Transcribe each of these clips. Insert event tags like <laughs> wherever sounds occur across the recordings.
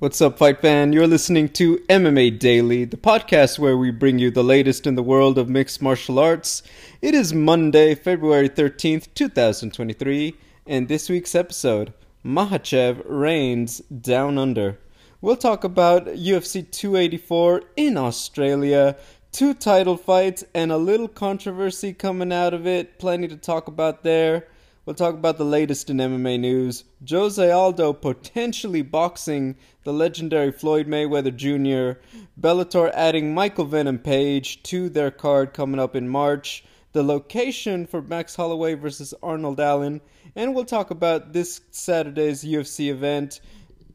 What's up, fight fan? You're listening to MMA Daily, the podcast where we bring you the latest in the world of mixed martial arts. It is Monday, February 13th, 2023, and this week's episode Makhachev reigns down under. We'll talk about UFC 284 in Australia, two title fights, and a little controversy coming out of it. Plenty to talk about there. We'll talk about the latest in MMA news. Jose Aldo potentially boxing the legendary Floyd Mayweather Jr., Bellator adding Michael Venom Page to their card coming up in March, the location for Max Holloway versus Arnold Allen, and we'll talk about this Saturday's UFC event.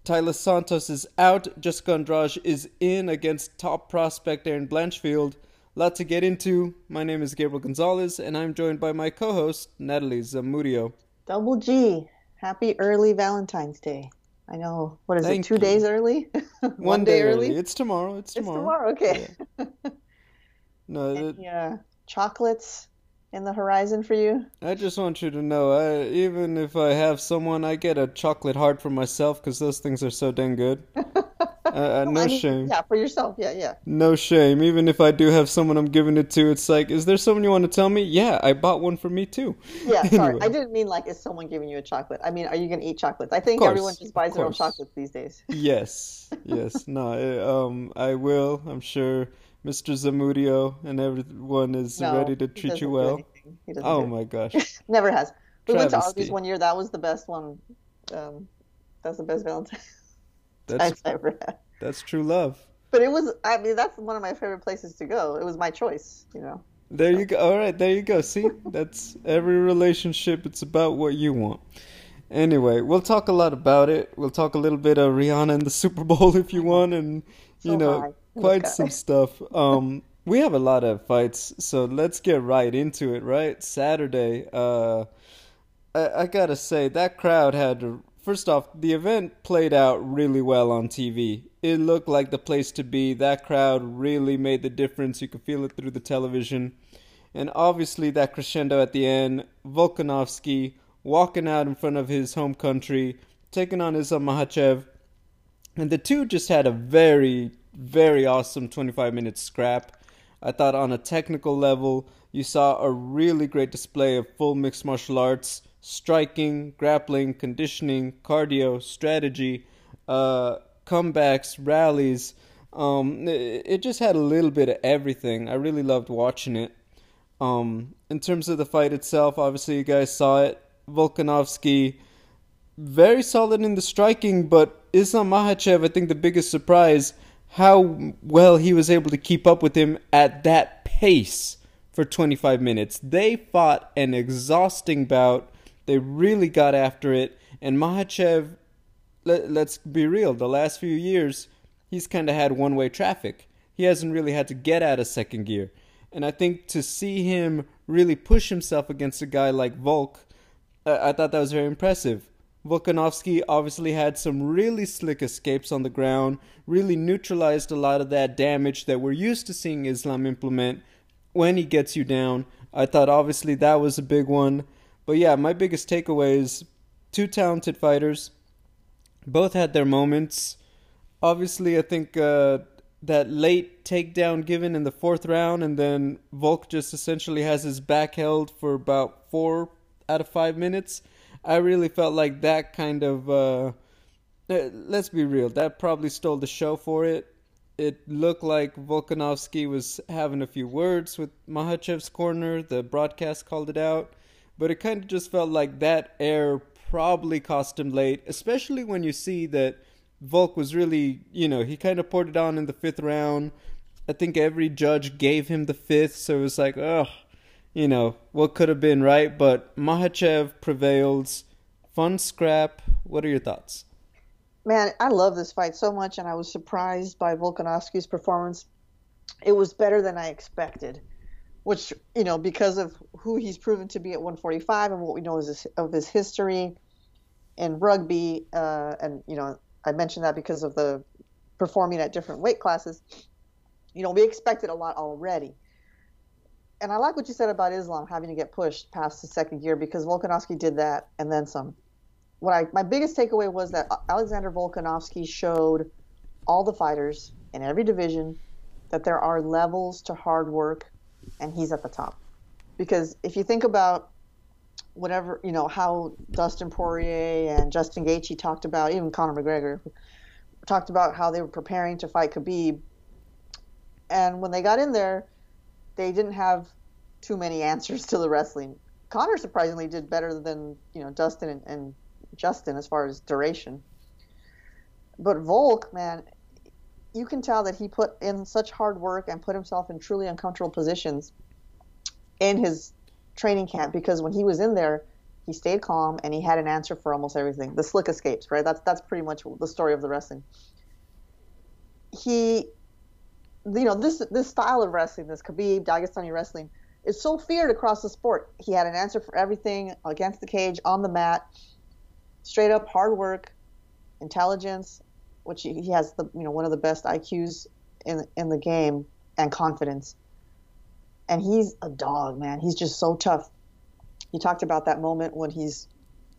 Taila Santos is out, Jessica Andrade is in against top prospect Erin Blanchfield lot to get into. My name is Gabriel Gonzalez, and I'm joined by my co host, Natalie Zamudio. Double G. Happy early Valentine's Day. I know, what is Thank it, two you. days early? <laughs> One, One day, day early. early? It's tomorrow. It's tomorrow. It's tomorrow. okay. <laughs> No, it- Any uh, chocolates in the horizon for you? I just want you to know, I, even if I have someone, I get a chocolate heart for myself because those things are so dang good. <laughs> uh, uh, no I mean, shame. Yeah, for yourself. Yeah, yeah. No shame. Even if I do have someone I'm giving it to, it's like, is there someone you want to tell me? Yeah, I bought one for me too. <laughs> Yeah, sorry. I didn't mean like, is someone giving you a chocolate? I mean, are you going to eat chocolates? I think course, everyone just buys their own chocolates these days. <laughs> Yes, yes. No, I- um, I will. I'm sure Mr. Zamudio and everyone is No, ready to treat you well. anything. He doesn't Oh my gosh. <laughs> Never has. We went to Travesty. Arby's one year. That was the best one. Um, that's the best Valentine's That's I ever had. That's true love. But it was, I mean, that's one of my favorite places to go. It was my choice, you know. There you go. All right, there you go. See, <laughs> that's every relationship. It's about what you want. Anyway, we'll talk a lot about it. We'll talk a little bit of Rihanna and the Super Bowl <laughs> if you want, and you So know, high quite sky. some stuff. Um, <laughs> we have a lot of fights, so let's get right into it. Right, Saturday. Uh, I, I gotta say that crowd had. First off, the event played out really well on TV. It looked like the place to be. That crowd really made the difference. You could feel it through the television. And obviously, that crescendo at the end, Volkanovski walking out in front of his home country, taking on Islam Makhachev. And the two just had a very, very awesome 25 minute scrap. I thought on a technical level, you saw a really great display of full mixed martial arts striking, grappling, conditioning, cardio, strategy, uh, comebacks, rallies. Um, it, it just had a little bit of everything. I really loved watching it. Um, in terms of the fight itself, obviously you guys saw it. Volkanovski very solid in the striking, but Islam Makhachev, I think the biggest surprise, how well he was able to keep up with him at that pace for 25 minutes. They fought an exhausting bout. They really got after it, and Makhachev, let, let's be real, the last few years, he's kind of had one way traffic. He hasn't really had to get out of second gear. And I think to see him really push himself against a guy like Volk, I, I thought that was very impressive. Volkanovski obviously had some really slick escapes on the ground, really neutralized a lot of that damage that we're used to seeing Islam implement when he gets you down. I thought obviously that was a big one. But yeah, my biggest takeaway is two talented fighters. Both had their moments. Obviously, I think uh, that late takedown given in the fourth round, and then Volk just essentially has his back held for about four out of five minutes. I really felt like that kind of. Uh, uh, let's be real, that probably stole the show for it. It looked like Volkanovski was having a few words with Makhachev's corner. The broadcast called it out. But it kind of just felt like that air probably cost him late, especially when you see that Volk was really, you know, he kind of poured it on in the fifth round. I think every judge gave him the fifth, so it was like, ugh, you know, what could have been, right? But Makhachev prevails. Fun scrap. What are your thoughts? Man, I love this fight so much, and I was surprised by Volkanovski's performance. It was better than I expected, which, you know, because of who he's proven to be at 145 and what we know is of his history in rugby. Uh, and, you know, I mentioned that because of the performing at different weight classes. You know, we expected a lot already. And I like what you said about Islam having to get pushed past the second gear because Volkanovski did that and then some. what I my biggest takeaway was that Alexander Volkanovski showed all the fighters in every division that there are levels to hard work, and he's at the top. Because if you think about whatever you know how Dustin Poirier and Justin Gaethje talked about, even Conor McGregor talked about how they were preparing to fight Khabib, and when they got in there, they didn't have too many answers to the wrestling. Conor surprisingly did better than you know Dustin and, and Justin as far as duration. But Volk, man, you can tell that he put in such hard work and put himself in truly uncomfortable positions in his training camp because when he was in there, he stayed calm and he had an answer for almost everything. The slick escapes, right? That's that's pretty much the story of the wrestling. He, you know, this this style of wrestling, this Khabib Dagestani wrestling, is so feared across the sport. He had an answer for everything against the cage, on the mat, straight up hard work, intelligence, which he, has the you know one of the best IQs in in the game, and confidence and he's a dog, man. He's just so tough. You talked about that moment when he's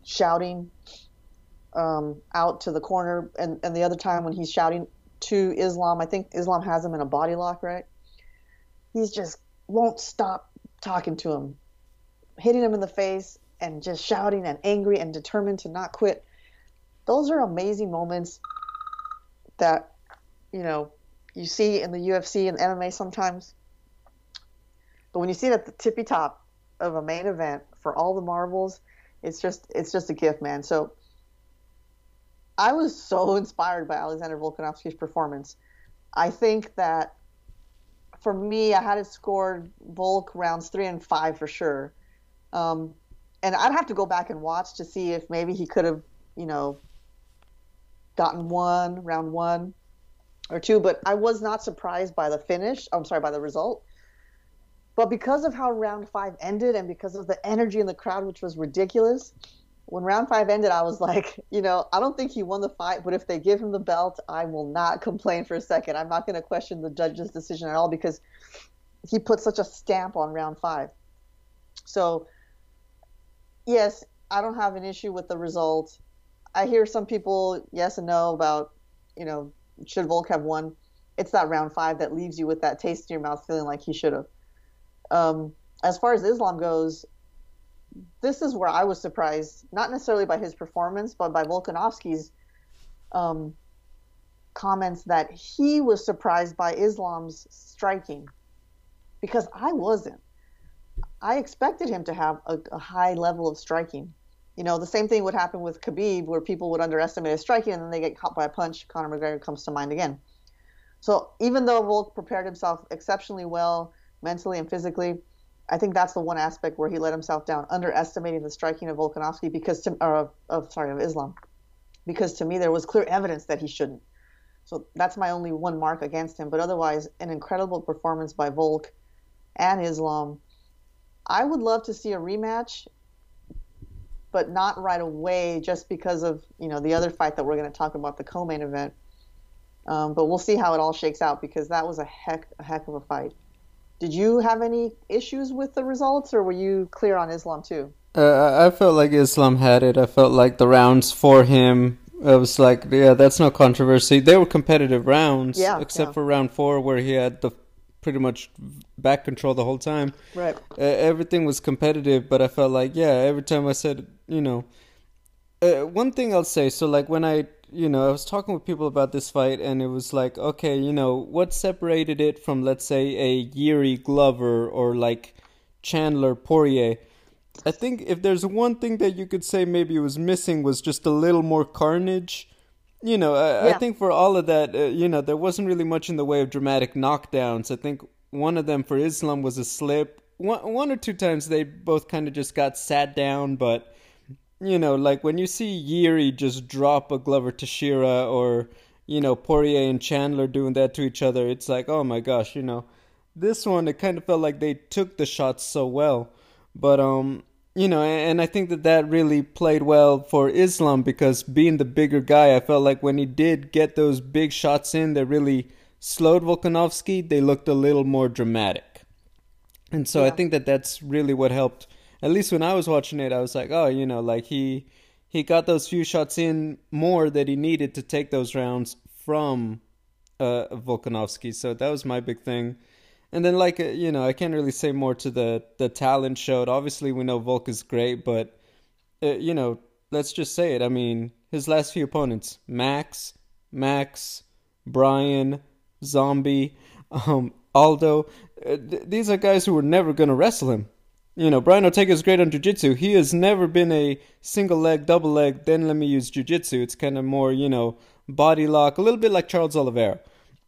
shouting um, out to the corner, and, and the other time when he's shouting to Islam. I think Islam has him in a body lock, right? He's just won't stop talking to him, hitting him in the face, and just shouting and angry and determined to not quit. Those are amazing moments that you know you see in the UFC and MMA sometimes but when you see it at the tippy top of a main event for all the marbles, it's just it's just a gift, man. So I was so inspired by Alexander Volkanovski's performance. I think that for me, I had it scored Volk rounds three and five for sure. Um, and I'd have to go back and watch to see if maybe he could have, you know, gotten one round one or two. But I was not surprised by the finish. I'm sorry, by the result. But because of how round five ended and because of the energy in the crowd, which was ridiculous, when round five ended, I was <laughs> like, you know, I don't think he won the fight, but if they give him the belt, I will not <laughs> complain for a second. I'm not going to question the judge's decision at all because he put such a stamp on round five. So, yes, I don't have an issue with the result. I hear some people yes and no about, you know, should Volk have won? It's that round five that leaves you with that taste in your mouth, feeling like he should have. Um, as far as Islam goes, this is where I was surprised, not necessarily by his performance, but by Volkanovski's um, comments that he was surprised by Islam's striking because I wasn't. I expected him to have a, a, high level of striking. You know, the same thing would happen with Khabib, where people would underestimate his striking and then they get caught by a punch. Conor McGregor comes to mind again. So even though Volk prepared himself exceptionally well, mentally and physically. I think that's the one aspect where he let himself down, underestimating the striking of Volkanovski because to, or of, sorry of Islam, because to me there was clear evidence that he shouldn't. So that's my only one mark against him. But otherwise, an incredible performance by Volk and Islam. I would love to see a rematch, but not right away, just because of you know the other fight that we're going to talk about, the co-main event. Um, but we'll see how it all shakes out because that was a heck a heck of a fight. Did you have any issues with the results, or were you clear on Islam too? Uh, I felt like Islam had it. I felt like the rounds for him. It was like, yeah, that's no controversy. They were competitive rounds, yeah, except yeah. for round four where he had the pretty much back control the whole time. Right. Uh, everything was competitive, but I felt like, yeah, every time I said, you know, uh, one thing I'll say. So like when I you know, I was talking with people about this fight, and it was like, okay, you know, what separated it from, let's say, a Jiri Glover or like Chandler Poirier? I think if there's one thing that you could say maybe it was missing was just a little more carnage. You know, I, Yeah. I think for all of that, uh, you know, there wasn't really much in the way of dramatic knockdowns. I think one of them for Islam was a slip. One, one or two times they both kind of just got sat down, but you know, like when you see Jiri just drop a Glover Teixeira or, you know, Poirier and Chandler doing that to each other, it's like, oh my gosh, you know. This one, it kind of felt like they took the shots so well. But, um, you know, and I think that that really played well for Islam because being the bigger guy, I felt like when he did get those big shots in that really slowed Volkanovski, they looked a little more dramatic. And so I think that that's really what helped. At least when I was watching it, I was like, oh, you know, like he he got those few shots in more that he needed to take those rounds from uh, Volkanovski. So that was my big thing. And then, like uh, you know, I can't really say more to the the talent showed. Obviously, we know Volk is great, but uh, you know, let's just say it. I mean, his last few opponents: Max, Max, Brian, Zombie, <laughs> um, Aldo. Uh, th- these are guys who were never going to wrestle him. You know, Brian Ortega is great on jiu-jitsu. He has never been a single leg, double leg, then let me use jiu-jitsu. It's kind of more, you know, body lock, a little bit like Charles Oliveira.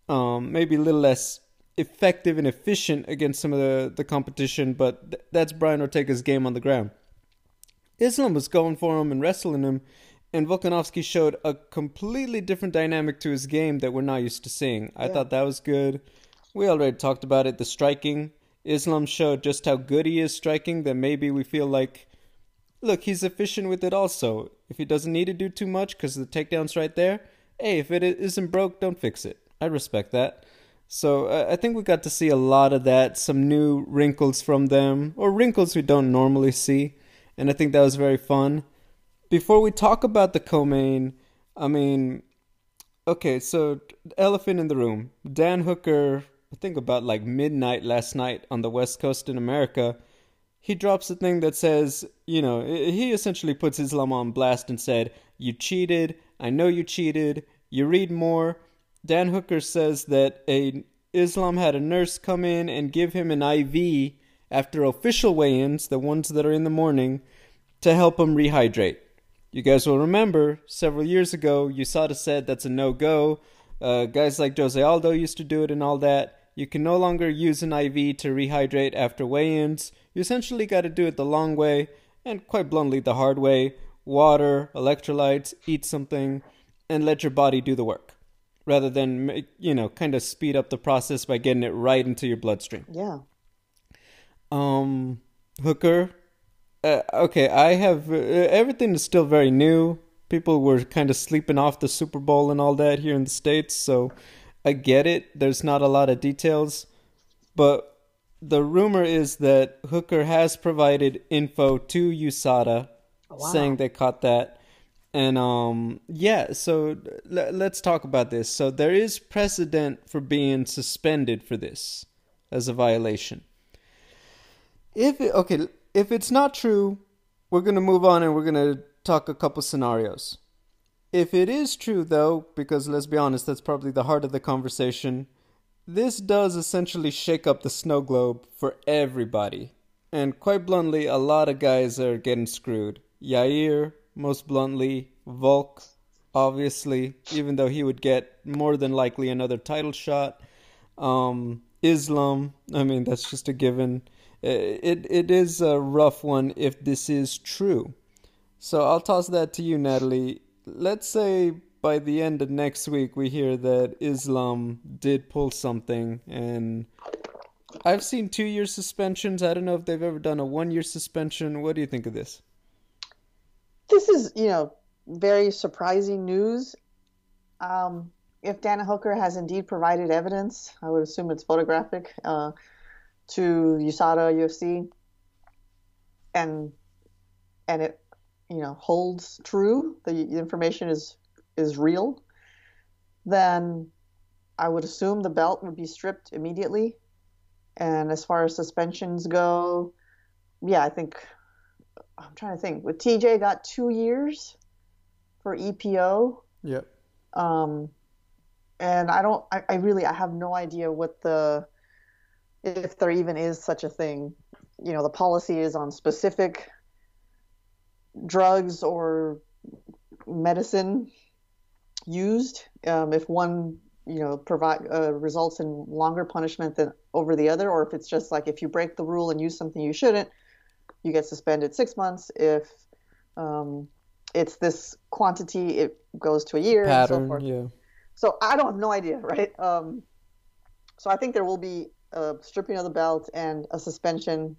Um, maybe a little less effective and efficient against some of the, the competition, but th- that's Brian Ortega's game on the ground. Islam was going for him and wrestling him, and Volkanovski showed a completely different dynamic to his game that we're not used to seeing. I thought that was good. We already talked about it. The striking, Islam showed just how good he is striking. That maybe we feel like, look, he's efficient with it. Also, if he doesn't need to do too much because the takedown's right there, hey, if it isn't broke, don't fix it. I respect that. So uh, I think we got to see a lot of that, some new wrinkles from them, or wrinkles we don't normally see, and I think that was very fun. Before we talk about the co-main, I mean, okay, so elephant in the room, Dan Hooker. I think about like midnight last night on the West Coast in America. He drops a thing that says, you know, he essentially puts Islam on blast and said, "You cheated. I know you cheated. You read more." Dan Hooker says that a Islam had a nurse come in and give him an IV after official weigh-ins, the ones that are in the morning, to help him rehydrate. You guys will remember several years ago, USADA said that's a no-go. Uh, guys like Jose Aldo used to do it and all that. You can no longer use an IV to rehydrate after weigh-ins. You essentially got to do it the long way, and quite bluntly, the hard way. Water, electrolytes, eat something, and let your body do the work rather than make, you know kind of speed up the process by getting it right into your bloodstream. Yeah. Um, Hooker. Uh, okay, I have uh, everything is still very new. People were kind of sleeping off the Super Bowl and all that here in the states, so I get it. There's not a lot of details, but the rumor is that Hooker has provided info to USADA wow. saying they caught that. And um yeah, so l- let's talk about this. So there is precedent for being suspended for this as a violation. If it, okay, if it's not true, we're going to move on and we're going to talk a couple scenarios. If it is true though, because let's be honest, that's probably the heart of the conversation, this does essentially shake up the snow globe for everybody. And quite bluntly, a lot of guys are getting screwed. Yair, most bluntly, Volk, obviously, even though he would get more than likely another title shot. Um, Islam, I mean, that's just a given. It, it is a rough one if this is true. So I'll toss that to you, Natalie. Let's say by the end of next week we hear that Islam did pull something, and I've seen two year suspensions. I don't know if they've ever done a one year suspension. What do you think of this? This is, you know, very surprising news. Um, if Dan Hooker has indeed provided evidence, I would assume it's photographic, uh, to USADA UFC, and and it, you know, holds true, the, information is is real, then I would assume the belt would be stripped immediately. And as far as suspensions go, yeah, I think I'm trying to think. With TJ got two years for EPO. Yep. Um, and I don't. I, I really. I have no idea what the if there even is such a thing. You know, the policy is on specific drugs or medicine used. Um, if one, you know, provide uh, results in longer punishment than over the other, or if it's just like if you break the rule and use something you shouldn't, you get suspended six months. If um, it's this quantity, it goes to a year and so forth. yeah. So I don't have no idea, right? Um, so I think there will be a stripping of the belt and a suspension,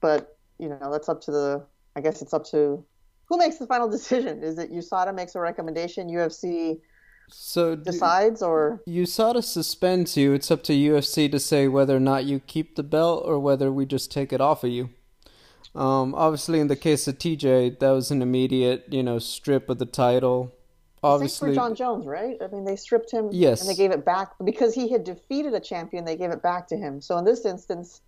but you know that's up to the. I guess it's up to who makes the final decision. Is it USADA makes a recommendation, UFC So decides, or USADA suspends you. It's up to UFC to say whether or not you keep the belt or whether we just take it off of you. Um, obviously, in the case of TJ, that was an immediate, you know, strip of the title. Obviously, for John Jones, right? I mean, they stripped him. Yes. And they gave it back because he had defeated a champion. They gave it back to him. So in this instance,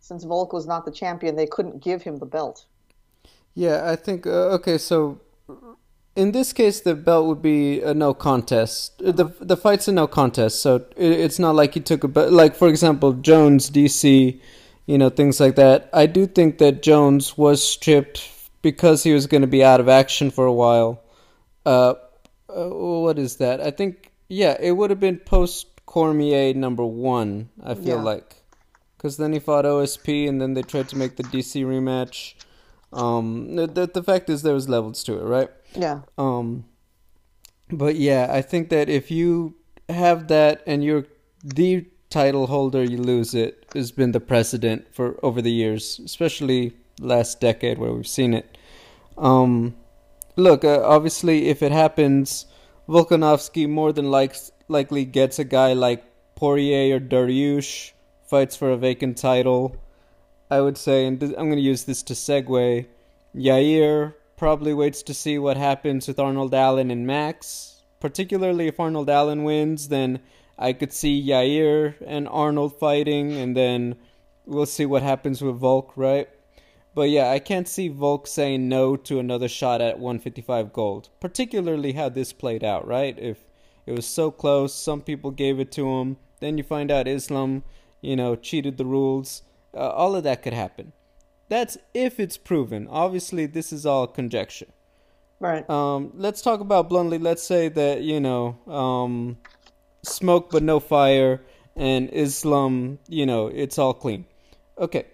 since Volk was not the champion, they couldn't give him the belt. Yeah, I think uh, okay. So in this case, the belt would be a no contest. the The fight's a no contest, so it, it's not like he took a belt. Like for example, Jones, DC, you know, things like that. I do think that Jones was stripped because he was going to be out of action for a while. Uh, uh, what is that? I think yeah, it would have been post Cormier number one. I feel Yeah. like because then he fought OSP, and then they tried to make the DC rematch. Um, the the fact is there was levels to it, right? Yeah. Um, but yeah, I think that if you have that and you're the title holder, you lose it. Has been the precedent for over the years, especially last decade where we've seen it. Um, look, uh, obviously, if it happens, Volkanovski more than likes, likely gets a guy like Poirier or Dariush, fights for a vacant title. I would say, and I'm going to use this to segue. Yair probably waits to see what happens with Arnold Allen and Max. Particularly if Arnold Allen wins, then I could see Yair and Arnold fighting, and then we'll see what happens with Volk, right? But yeah, I can't see Volk saying no to another shot at 155 gold. Particularly how this played out, right? If it was so close, some people gave it to him. Then you find out Islam, you know, cheated the rules. Uh, all of that could happen. That's if it's proven. Obviously, this is all conjecture. Right. Um, let's talk about bluntly. Let's say that you know, um, smoke but no fire, and Islam. You know, it's all clean. Okay.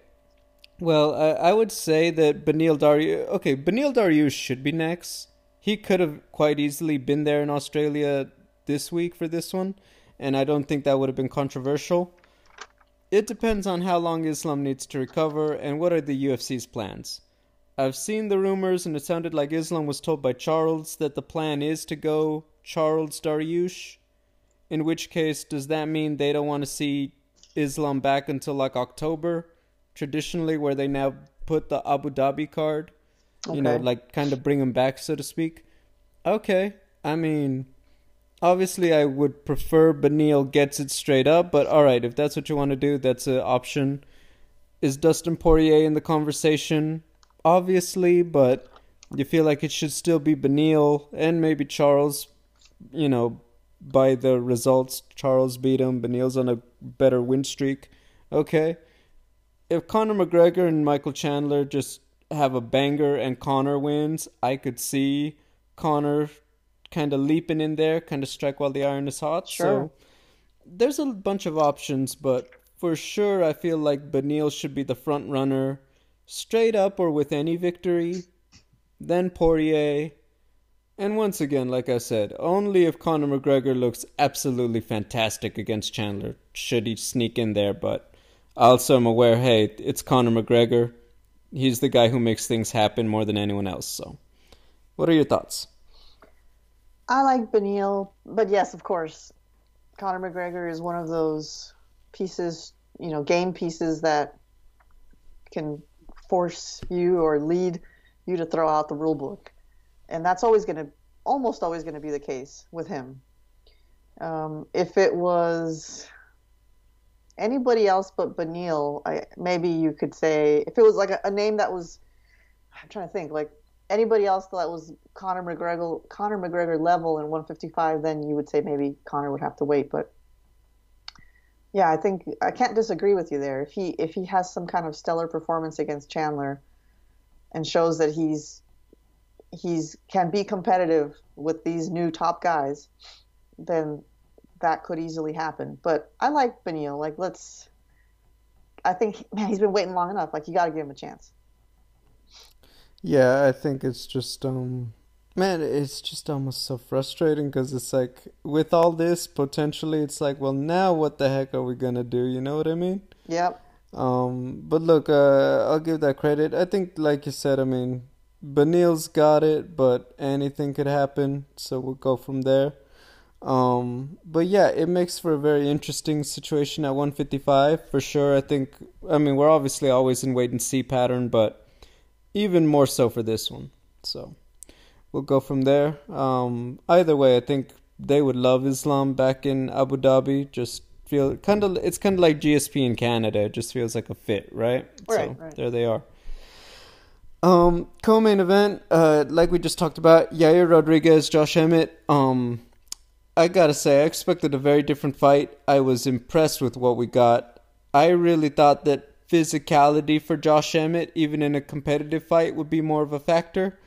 Well, I, I would say that Benil Dariush. Okay, Benil Dariush should be next. He could have quite easily been there in Australia this week for this one, and I don't think that would have been controversial. It depends on how long Islam needs to recover and what are the UFC's plans. I've seen the rumors, and it sounded like Islam was told by Charles that the plan is to go Charles Dariush. In which case, does that mean they don't want to see Islam back until like October? Traditionally, where they now put the Abu Dhabi card, you know, like kind of bring him back, so to speak. Okay, I mean, obviously, I would prefer Benil gets it straight up, but all right, if that's what you want to do, that's an option. Is Dustin Poirier in the conversation? Obviously, but you feel like it should still be Benil and maybe Charles. You know, by the results, Charles beat him. Benil's on a better win streak. Okay. If Conor McGregor and Michael Chandler just have a banger and Conor wins, I could see Conor kind of leaping in there, kind of strike while the iron is hot. Sure. So there's a bunch of options, but for sure, I feel like Benil should be the front runner, straight up or with any victory. Then Poirier. And once again, like I said, only if Conor McGregor looks absolutely fantastic against Chandler should he sneak in there. But also, I'm aware, hey, it's Conor McGregor. He's the guy who makes things happen more than anyone else. So, what are your thoughts? I like Benil, but yes, of course, Conor McGregor is one of those pieces, you know, game pieces that can force you or lead you to throw out the rule book, and that's always going to, almost always going to be the case with him. Um, if it was anybody else but Benil, I, maybe you could say if it was like a, a name that was, I'm trying to think, like anybody else that was Conor McGregor Conor McGregor level in 155, then you would say maybe Conor would have to wait. But yeah, I think I can't disagree with you there. If he if he has some kind of stellar performance against Chandler and shows that he's he's can be competitive with these new top guys, then that could easily happen. But I like Benil. Like let's. I think man, he's been waiting long enough. Like you got to give him a chance. Yeah, I think it's just um man, it's just almost so frustrating because it's like with all this potentially it's like, well, now what the heck are we gonna do? You know what I mean? Yep. Um, but look, uh, I'll give that credit. I think, like you said, I mean, Benil's got it, but anything could happen, so we'll go from there. Um, but yeah, it makes for a very interesting situation at 155 for sure. I think, I mean, we're obviously always in wait and see pattern, but even more so for this one. So we'll go from there. Um, either way, I think they would love Islam back in Abu Dhabi. Just feel kind of it's kind of like GSP in Canada. It just feels like a fit, right? Right, so right. there they are. Um, co-main event, uh, like we just talked about, Yair Rodriguez, Josh Emmett. Um, I gotta say, I expected a very different fight. I was impressed with what we got. I really thought that physicality for Josh Emmett, even in a competitive fight, would be more of a factor.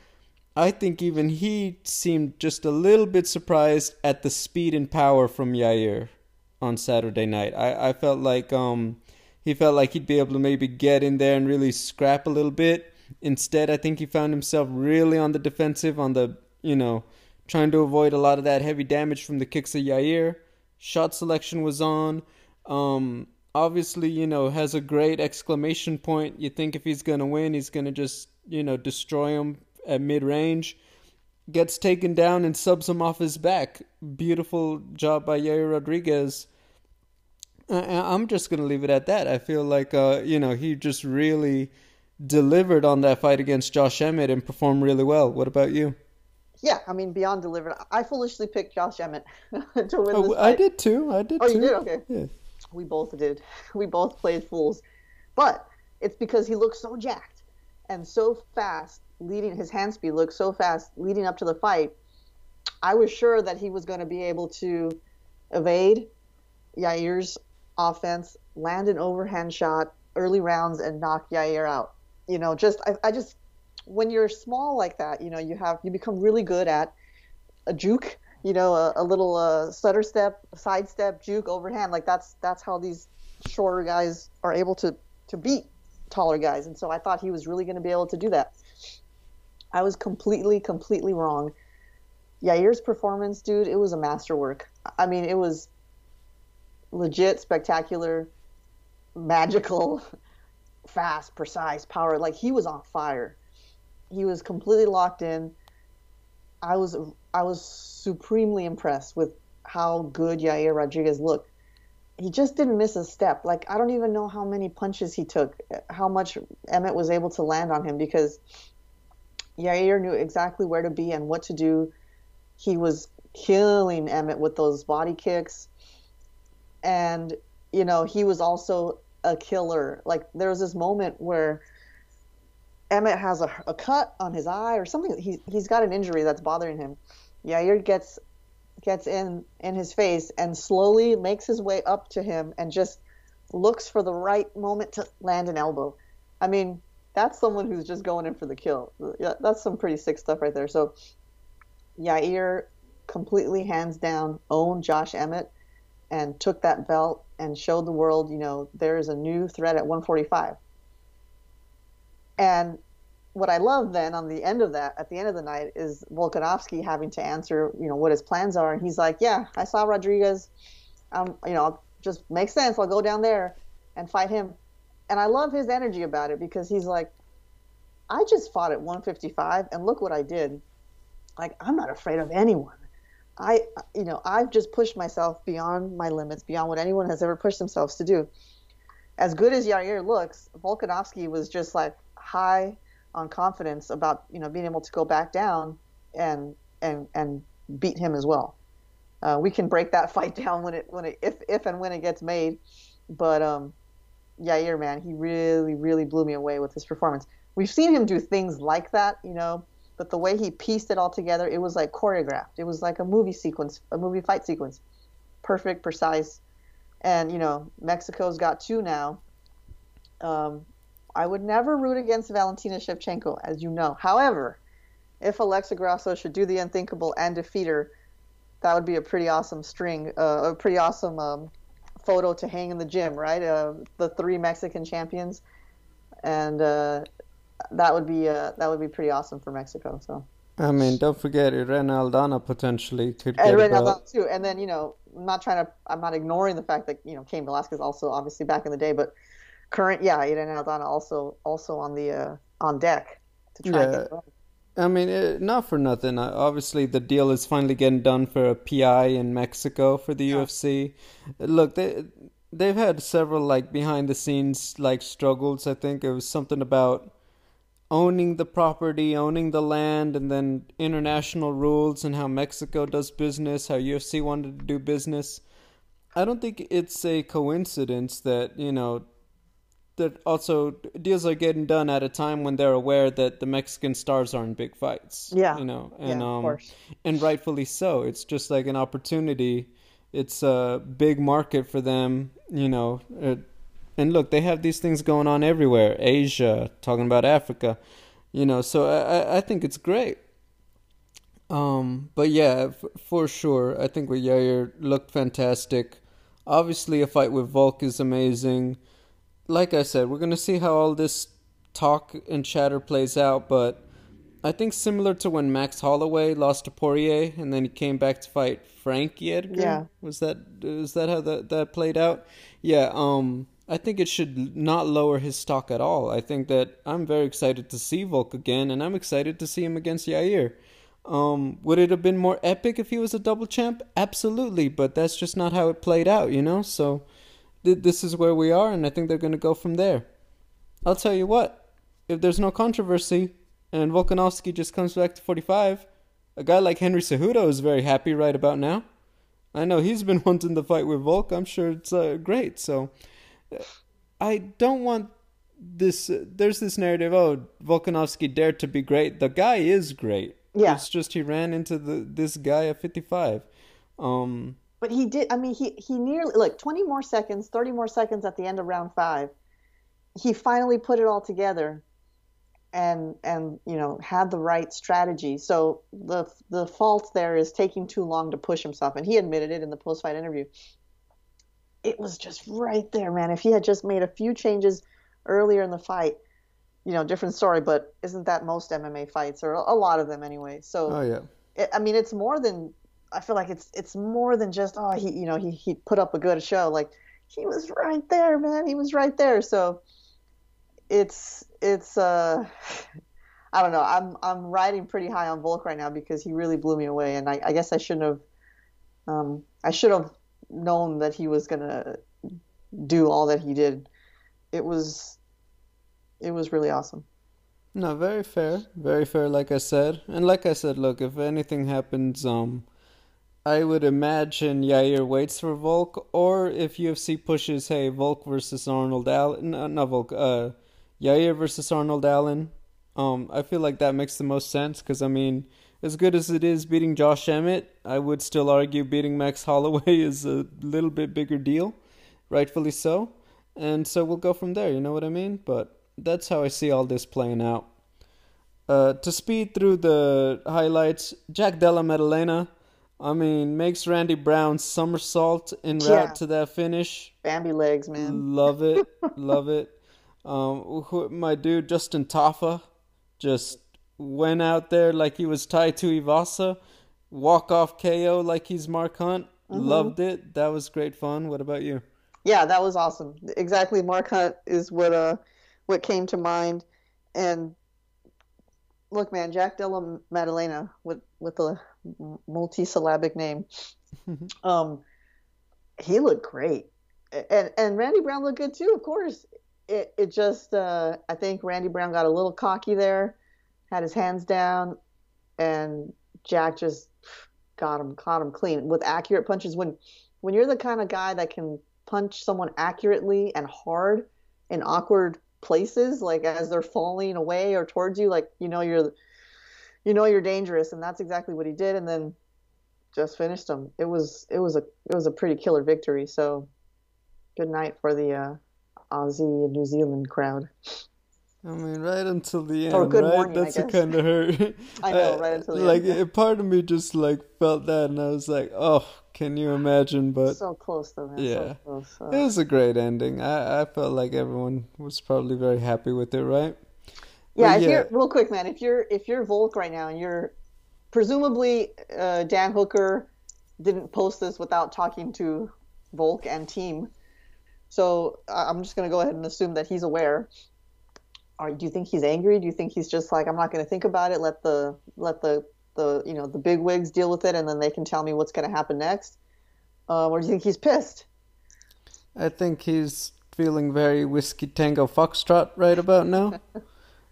I think even he seemed just a little bit surprised at the speed and power from Yair on Saturday night. I, I felt like um he felt like he'd be able to maybe get in there and really scrap a little bit. Instead, I think he found himself really on the defensive, on the you know, trying to avoid a lot of that heavy damage from the kicks of Yair. Shot selection was on. Um, obviously, you know, has a great exclamation point. You think if he's gonna win, he's gonna just you know destroy him at mid range. Gets taken down and subs him off his back. Beautiful job by Yair Rodriguez. I'm just gonna leave it at that. I feel like uh, you know he just really delivered on that fight against Josh Emmett and performed really well. What about you? Yeah, I mean beyond delivered. I foolishly picked Josh Emmett <laughs> to win oh, fight. I did too. I did too. oh, too. you did? Okay. Yeah. We both did. <laughs> We both played fools, but it's because he looked so jacked and so fast. Leading his hand speed looked so fast leading up to the fight. I was sure that he was going to be able to evade Yair's offense, land an overhand shot early rounds, and knock Yair out. You know, just I, I just when you're small like that, you know, you have you become really good at a juke, you know, a, a little uh, stutter step, side step, juke, overhand. Like that's that's how these shorter guys are able to to beat taller guys. And so I thought he was really going to be able to do that. I was completely, completely wrong. Yair's performance, dude, it was a masterwork. I mean, it was legit spectacular, magical, <laughs> fast, precise, power. Like he was on fire. He was completely locked in. I was I was supremely impressed with how good Yair Rodriguez looked. He just didn't miss a step. Like I don't even know how many punches he took, how much Emmett was able to land on him because Yair knew exactly where to be and what to do. He was killing Emmett with those body kicks. And, you know, he was also a killer. Like there was this moment where Emmett has a, a cut on his eye or something. He, he's got an injury that's bothering him. Yair gets gets in in his face and slowly makes his way up to him and just looks for the right moment to land an elbow. I mean, that's someone who's just going in for the kill. That's some pretty sick stuff right there. So Yair completely hands down owned Josh Emmett and took that belt and showed the world, you know, there is a new threat at 145. And what I love then on the end of that, at the end of the night, is Volkanovski having to answer, you know, what his plans are. And he's like, yeah, I saw Rodriguez. Um, you know, just makes sense. I'll go down there and fight him. And I love his energy about it because he's like, I just fought at 155 and look what I did. Like, I'm not afraid of anyone. I, you know, I've just pushed myself beyond my limits, beyond what anyone has ever pushed themselves to do. As good as Yair looks, Volkanovski was just like high on confidence about you know being able to go back down and and and beat him as well. Uh, we can break that <laughs> fight down when it when it if if and when it gets made, but um, Yair man, he really really blew me away with his performance. We've seen him do things like that, you know, but the way he pieced it all together, it was like choreographed. It was like a movie sequence, a movie fight sequence, perfect, precise, and you know Mexico's got two now. Um, I would never root against Valentina Shevchenko, as you know. However, if Alexa Grasso should do the unthinkable and defeat her, that would be a pretty awesome string, uh, a pretty awesome um, photo to hang in the gym, right? Uh, the three Mexican champions, and uh, that would be uh, that would be pretty awesome for Mexico. So. I mean, don't forget Irene Aldana potentially could and get Irene. Aldana too. And then you know, I'm not trying to, I'm not ignoring the fact that you know Cain Velasquez also obviously back in the day, but current, yeah, Irene Aldana also also on the uh, on deck to try Yeah. I mean, it, not for nothing. Uh, obviously, the deal is finally getting done for a PI in Mexico for the UFC. Look, they they've had several like behind the scenes like struggles. I think it was something about owning the property, owning the land, and then international rules and how Mexico does business, how UFC wanted to do business. I don't think it's a coincidence that, you know, that also deals are getting done at a time when they're aware that the Mexican stars are in big fights. Yeah. You know, and yeah, of um course. and rightfully so. It's just like an opportunity. It's a big market for them, you know. And look, they have these things going on everywhere. Asia, talking about Africa, you know. So I I think it's great. Um, but yeah, f- for sure, I think with Yair looked fantastic. Obviously, a fight with Volk is amazing. Like I said, we're gonna see how all this talk and chatter plays out, but I think similar to when Max Holloway lost to Poirier and then he came back to fight Frankie Edgar. Yeah. Was that is that how that that played out? Yeah. Um. I think it should not lower his stock at all. I think that I'm very excited to see Volk again, and I'm excited to see him against Yair. Um, would it have been more epic if he was a double champ? Absolutely, but that's just not how it played out, you know. So th- this is where we are, and I think they're going to go from there. I'll tell you what: if there's no controversy and Volkanovski just comes back to 45, a guy like Henry Cejudo is very happy right about now. I know he's been <laughs> wanting to fight with Volk. I'm sure it's uh, great. So uh, I don't want this. Uh, there's this narrative. Oh, Volkanovski dared to be great. The guy is great. Yeah. It's just he ran into the this guy at 55. Um, But he did. I mean, he he nearly like 20 more seconds, 30 more seconds at the end of round five. He finally put it all together, and and you know had the right strategy. So the the fault there is taking too long to push himself, and he admitted it in the post fight interview. It was just right there, man. If he had just made a few changes earlier in the fight, you know, different story. But isn't that most MMA fights, or a lot of them anyway? So oh yeah. it, I mean, it's more than I feel like it's it's more than just oh he you know he he put up a good show. Like he was right there man. He was right there. So it's it's uh <sighs> I don't know. I'm I'm riding pretty high on Volk right now because he really blew me away. And I, I guess I shouldn't have um I should have known that he was gonna do all that he did. It was it was really awesome. No, very fair, very fair. Like I said, and like I said, look, if anything happens, um, I would imagine Yair waits for Volk, or if UFC pushes, hey, Volk versus Arnold Allen, no, not Volk, uh, Yair versus Arnold Allen. Um, I feel like that makes the most sense because I mean, as good as it is beating Josh Emmett, I would still argue beating Max <laughs> Holloway is a little bit bigger deal, rightfully so. And so we'll go from there. You know what I mean? But that's how I see all this playing out. Uh, to speed through the highlights, Jack Della Maddalena, I mean, makes Randy Brown somersault en route Yeah. to that finish. Bambi legs man Love it, <laughs> love it. Um, who, my dude Justin Tafa just went out there like he was tied to Ivasa, walk off KO like he's Mark Hunt. Loved it. That was great fun. What about you? yeah, that was awesome. Exactly, Mark Hunt is what uh what came to mind. And look, man, Jack Della Maddalena with with a multi-syllabic name, <laughs> um, he looked great, and and Randy Brown looked good too. Of course, it it just uh, I think Randy Brown got a little cocky there, had his hands down, and Jack just got him caught him clean with accurate punches. When when you're the kind of guy that can punch someone accurately and hard in awkward places, like as they're falling away or towards you, like you know you're you know you're dangerous, and that's exactly what he did. And then just finished him. It was it was a it was a pretty killer victory. So good night for the uh, Aussie and New Zealand crowd. I mean, right until the end, right? morning, That's what kind of hurt. <laughs> I know, right <laughs> until the like, end. a part of me just like felt that, and I was like, "Oh, can you imagine?" But so close though, man. yeah. So close. Uh, it was a great ending. I I felt like everyone was probably very happy with it, right? Yeah, But if you're real quick, man, if you're if you're Volk right now and you're presumably uh, Dan Hooker didn't post this without talking to Volk and team, so I- I'm just gonna go ahead and assume that he's aware. Or do you think he's angry? Do you think he's just like I'm not gonna think about it? Let the let the the you know the big wigs deal with it, and then they can tell me what's gonna happen next. Uh, or do you think he's pissed? I think he's feeling very whiskey tango foxtrot right about now. <laughs>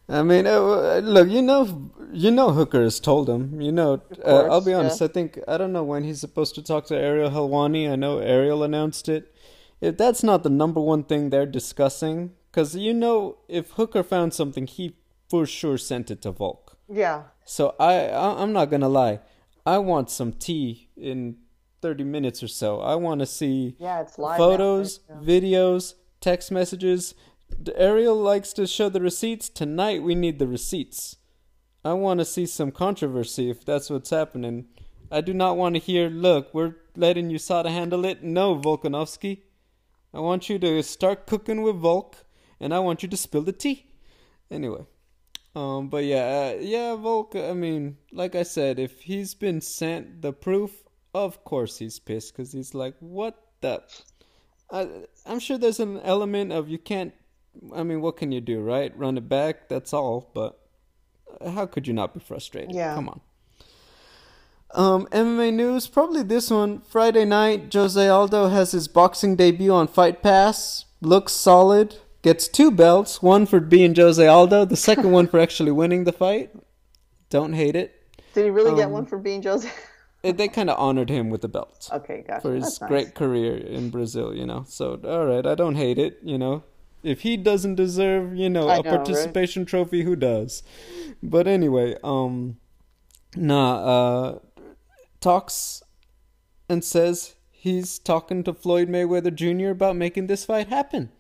I mean, uh, look, you know, you know, Hooker has told him. You know, uh, I'll be honest. yeah. I think I don't know when he's supposed to talk to Ariel Helwani. I know Ariel announced it. If that's not the number one thing they're discussing, because you know, if Hooker found something, he for sure sent it to Volk. Yeah. So I, I I'm not gonna lie. I want some tea in thirty minutes or so. I want to see Yeah, it's live. now, photos, right? videos, text messages. Ariel likes to show the receipts. Tonight we need the receipts. I want to see some controversy if that's what's happening. I do not want to hear, look, we're letting USADA handle it. No, Volkanovski. I want you to start cooking with Volk, and I want you to spill the tea. Anyway. Um, but yeah, uh, yeah, Volk, I mean, like I said, if he's been sent the proof, of course he's pissed, because he's like, what the... I, I'm sure there's an element of you can't. I mean, what can you do, right? Run it back. That's all. But how could you not be frustrated? Yeah. Come on. Um, MMA news. Probably this one. Friday night, Jose Aldo has his boxing debut on Fight Pass. Looks solid. Gets two belts. One for being Jose Aldo. The second <laughs> one for actually winning the fight. Don't hate it. Did he really get Um, one for being Jose? It- they kind of honored him with the belt okay, gotcha. for his nice. great career in Brazil, you know. So, all right, I don't hate it, you know. If he doesn't deserve, you know, I a know, right? participation trophy, who does? But anyway, um nah, uh talks and says he's talking to Floyd Mayweather Jr. about making this fight happen.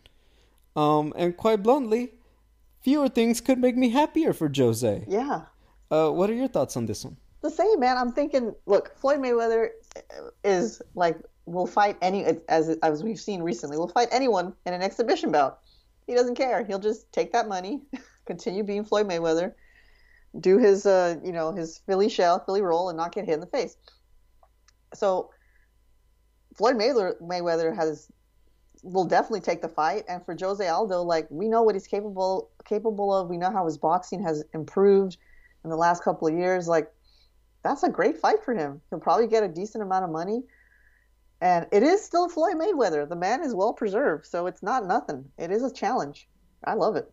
Um and quite bluntly, fewer things could make me happier for Jose. Yeah. Uh what are your thoughts on this one? the same, man. I'm thinking, look, Floyd Mayweather is like will fight any as as we've seen recently. Will fight anyone in an exhibition bout. He doesn't care. He'll just take that money, <laughs> continue being Floyd Mayweather, do his uh you know his Philly shell, Philly roll, and not get hit in the face. So Floyd Mayweather Mayweather has will definitely take the fight, and for Jose Aldo, like we know what he's capable capable of. We know how his boxing has improved in the last couple of years. Like that's a great fight for him. He'll probably get a decent amount of money. And it is still Floyd Mayweather. The man is well preserved, so it's not nothing. It is a challenge. I love it.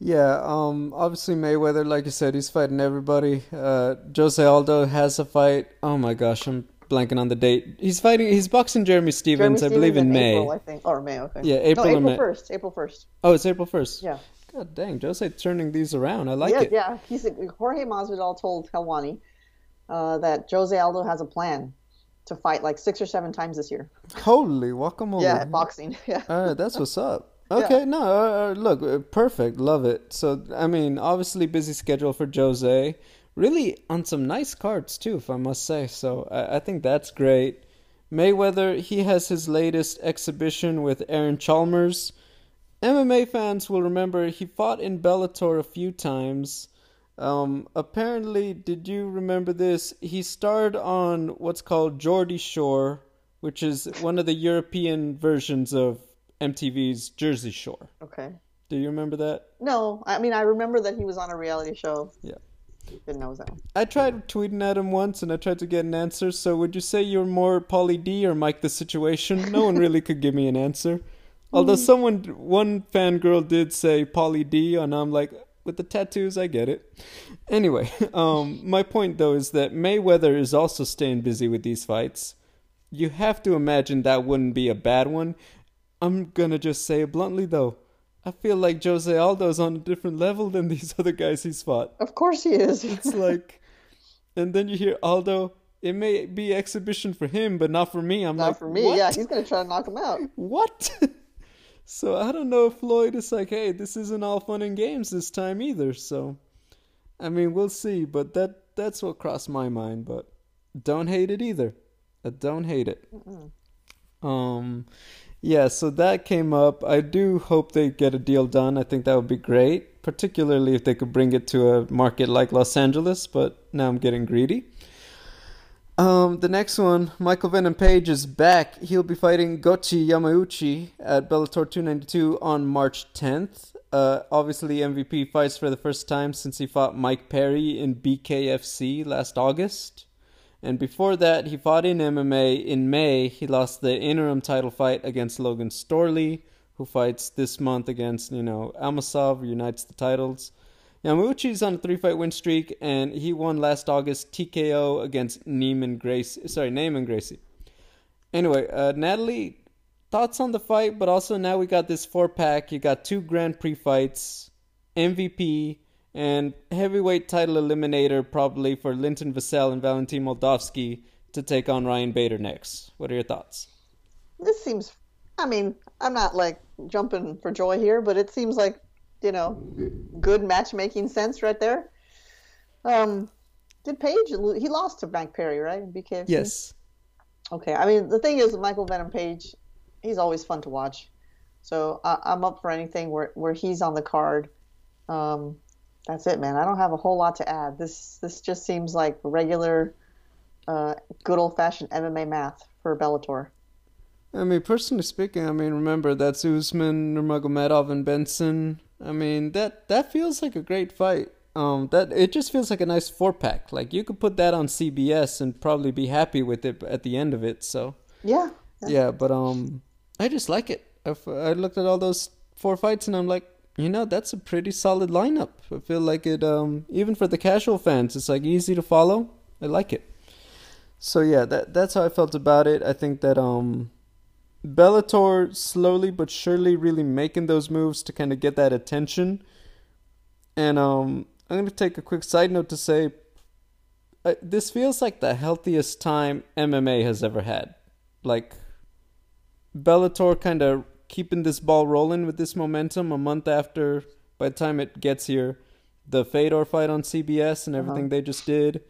Yeah, um, obviously Mayweather, like you said, he's fighting everybody. Uh, Jose Aldo has a fight. Oh my gosh, I'm blanking on the date. He's fighting. He's boxing Jeremy Stephens, Jeremy I believe, Stephens in May. April, I think. Or May, okay. Yeah, April no, April May. 1st. April 1st. Oh, it's April first. Yeah. God dang, Jose turning these around. I like yeah, it. yeah. He's Jorge Masvidal told Helwani uh, that Jose Aldo has a plan to fight like six or seven times this year. Holy guacamole! Yeah, boxing. <laughs> Yeah. All right, that's what's up. <laughs> Okay, no, uh, uh, look, uh, perfect, love it. So, I mean, obviously busy schedule for Jose. Really on some nice cards too, if I must say. So, I, I think that's great. Mayweather, he has his latest exhibition with Aaron Chalmers. MMA fans will remember he fought in Bellator a few times. Um, apparently, did you remember this? He starred on what's called Geordie Shore, which is one of the European versions of MTV's Jersey Shore. Okay. Do you remember that? No, I mean I remember that he was on a reality show. Yeah. Didn't know that. I tried tweeting at him once and I tried to get an answer. So, would you say you're more Pauly D or Mike the Situation? No one really could give me an answer. <laughs> Although someone, one fangirl did say Pauly D, and I'm like, with the tattoos, I get it. Anyway, <laughs> um, my point though is that Mayweather is also staying busy with these fights. You have to imagine that wouldn't be a bad one. I'm gonna just say it bluntly though. I feel like Jose Aldo's on a different level than <laughs> these other guys he's fought. Of course he is. <laughs> It's like, and then you hear Aldo. It may be exhibition for him, but not for me. I'm Not like, for me. What? Yeah, he's gonna try to knock him out. What? So I don't know if Floyd is like, hey, this isn't all fun and games this time either. So, I mean, we'll see. But that that's what crossed my mind. But don't hate it either. I don't hate it. Um, yeah. So that came up. I do hope they get a deal done. I think that would be great, particularly if they could bring it to a market like Los Angeles. But now I'm getting greedy. Um, the next one, Michael Venom Page is back. He'll be fighting Goiti Yamauchi at Bellator 292 on March 10th. Uh, obviously, MVP fights for the first time since he fought Mike Perry in BKFC last August. And before that, he fought in MMA in May. He lost the interim title fight against Logan Storley, who fights this month against, you know, Amosov, unites the titles. Yamauchi's on a three fight win streak, and he won last August TKO against Neiman Gracie. Sorry, Neiman Gracie. Anyway, uh, Natalie, thoughts on the fight, but also now we got this four pack. You got two Grand Prix fights, MVP, and heavyweight title eliminator probably for Linton Vassell and Valentin Moldavsky to take on Ryan Bader next. What are your thoughts? This seems, I mean, I'm not like jumping for joy here, but it seems like, you know, good matchmaking sense right there. Um, did Page, he lost to Mike Perry, right? BKFC? Yes. Okay. I mean, the thing is, Michael Venom Page, he's always fun to watch. So I, I'm up for anything where, where he's on the card. Um, that's it, man. I don't have a whole lot to add. This this just seems like regular, uh, good old fashioned MMA math for Bellator. I mean, personally speaking, I mean, remember that's Usman, Nurmagomedov, and Benson. I mean, that that feels like a great fight. Um, that it just feels like a nice four pack. Like you could put that on CBS and probably be happy with it at the end of it. So yeah, yeah, yeah but um, I just like it. I, I looked at all those four fights and I'm like, you know, that's a pretty solid lineup. I feel like it, um, even for the casual fans, it's like easy to follow. I like it. So yeah, that that's how I felt about it. I think that um, Bellator slowly but surely really making those moves to kind of get that attention. And um, I'm gonna take a quick side note to say, uh, this feels like the healthiest time MMA has ever had. Like Bellator kind of keeping this ball rolling with this momentum a month after by the time it gets here the Fedor fight on CBS and everything uh-huh. they just did.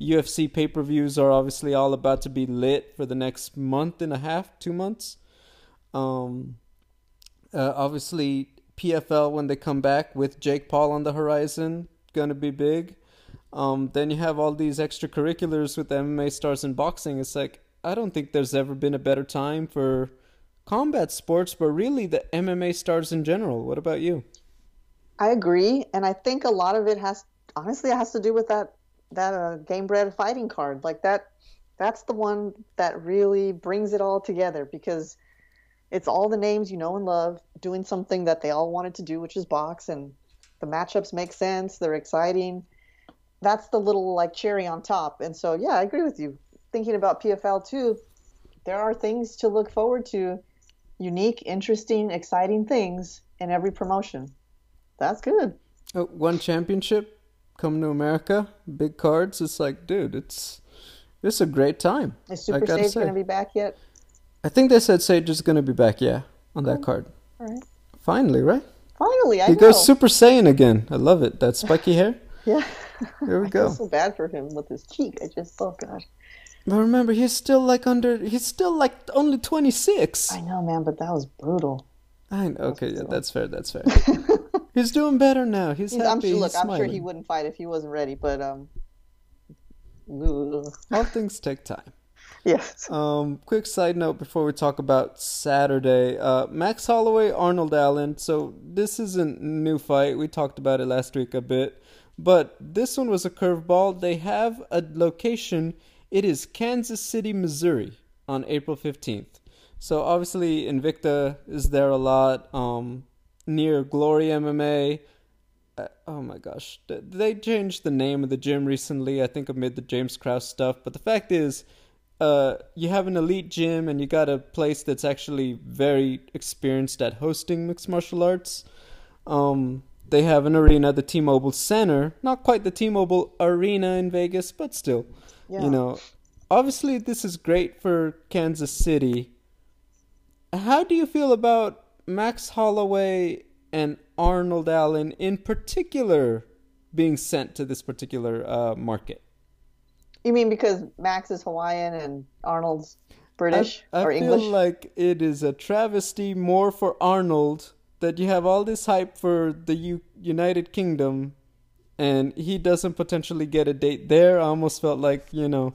UFC pay per views are obviously all about to be lit for the next month and a half, two months. Um, uh, obviously, PFL when they come back with Jake Paul on the horizon, gonna be big. Um, then you have all these extracurriculars with MMA stars and boxing. It's like I don't think there's ever been a better time for combat sports, but really the MMA stars in general. What about you? I agree, and I think a lot of it has honestly it has to do with that that uh, Gamebred fighting card. Like that, that's the one that really brings it all together because it's all the names you know and love doing something that they all wanted to do, which is box, and the matchups make sense. They're exciting. That's the little like cherry on top. And so, yeah, I agree with you. Thinking about PFL too, there are things to look forward to unique, interesting, exciting things in every promotion. That's good. Oh, one championship coming to America, big cards. It's like, dude, it's it's a great time. Is Super Sage going to be back yet? I think they said Sage is going to be back. Yeah, on that oh, card. All right. Finally, right? Finally, I he know. goes Super Saiyan again. I love it. That spiky hair. <laughs> yeah. There we go. So bad for him with his cheek. I just, oh god. But remember, he's still like under. He's still like only twenty six. I know, man, but that was brutal. I know. Okay, yeah, that's fair. That's fair. <laughs> he's doing better now. He's, he's happy. I'm sure, look, I'm sure he wouldn't fight if he wasn't ready, but um. All things take time. <laughs> Yes. Um, quick side note before we talk about Saturday. Uh, Max Holloway, Arnold Allen. So this isn't a new fight. We talked about it last week a bit, but this one was a curveball. They have a location it is Kansas City, Missouri on April 15th. So obviously Invicta is there a lot. Um, near Glory MMA. Uh, oh my gosh, they changed the name of the gym recently. I think amid the James Krause stuff. But the fact is, uh, you have an elite gym and you got a place that's actually very experienced at hosting mixed martial arts. Um, they have an arena, the T-Mobile Center, not quite the T-Mobile Arena in Vegas, but still. Yeah. You know, obviously this is great for Kansas City. How do you feel about Max Holloway and Arnold Allen in particular being sent to this particular uh, market? You mean because Max is Hawaiian and Arnold's British I, I or English? I feel like it is a travesty more for Arnold that you have all this hype for the U- United Kingdom and he doesn't potentially get a date there, I almost felt like, you know,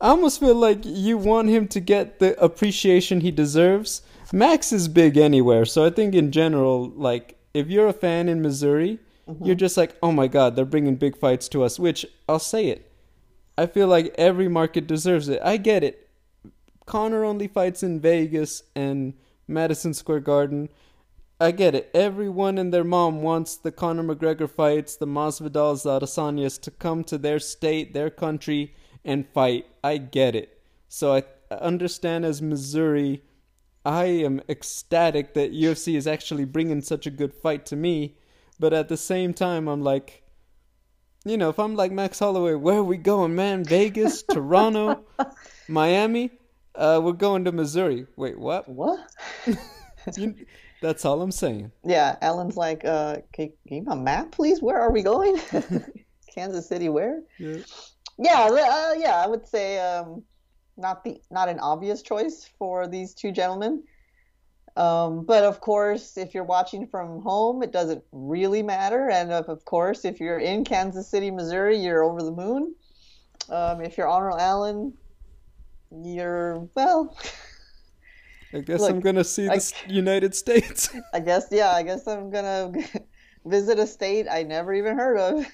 I almost feel like you want him to get the appreciation he deserves. Max is big anywhere, so I think in general, like, if you're a fan in Missouri, mm-hmm. you're just like, oh my god, they're bringing big fights to us, which I'll say it. I feel like every market deserves it. I get it. Conor only fights in Vegas and Madison Square Garden. I get it. Everyone and their mom wants the Conor McGregor fights, the Masvidals, the Adesanyas to come to their state, their country, and fight. I get it. So I understand as Missouri, I am ecstatic that UFC is actually bringing such a good fight to me. But at the same time, I'm like, you know, if I'm like Max Holloway, where are we going, man? Vegas, <laughs> Toronto, Miami? Uh, we're going to Missouri. Wait, what? What? <laughs> <laughs> You- that's all I'm saying. Yeah, Alan's like, uh, can, you give me a map, please? Where are we going? Kansas City, where? Yeah. Yeah, uh, yeah, I would say um, not the not an obvious choice for these two gentlemen. Um, but of course, if you're watching from home, it doesn't really matter. And of, of course, if you're in Kansas City, Missouri, you're over the moon. Um, if you're Arnold Allen, you're well. <laughs> I guess Look, I'm gonna see the I- United States. <laughs> I guess yeah. I guess I'm gonna <laughs> visit a state I never even heard of.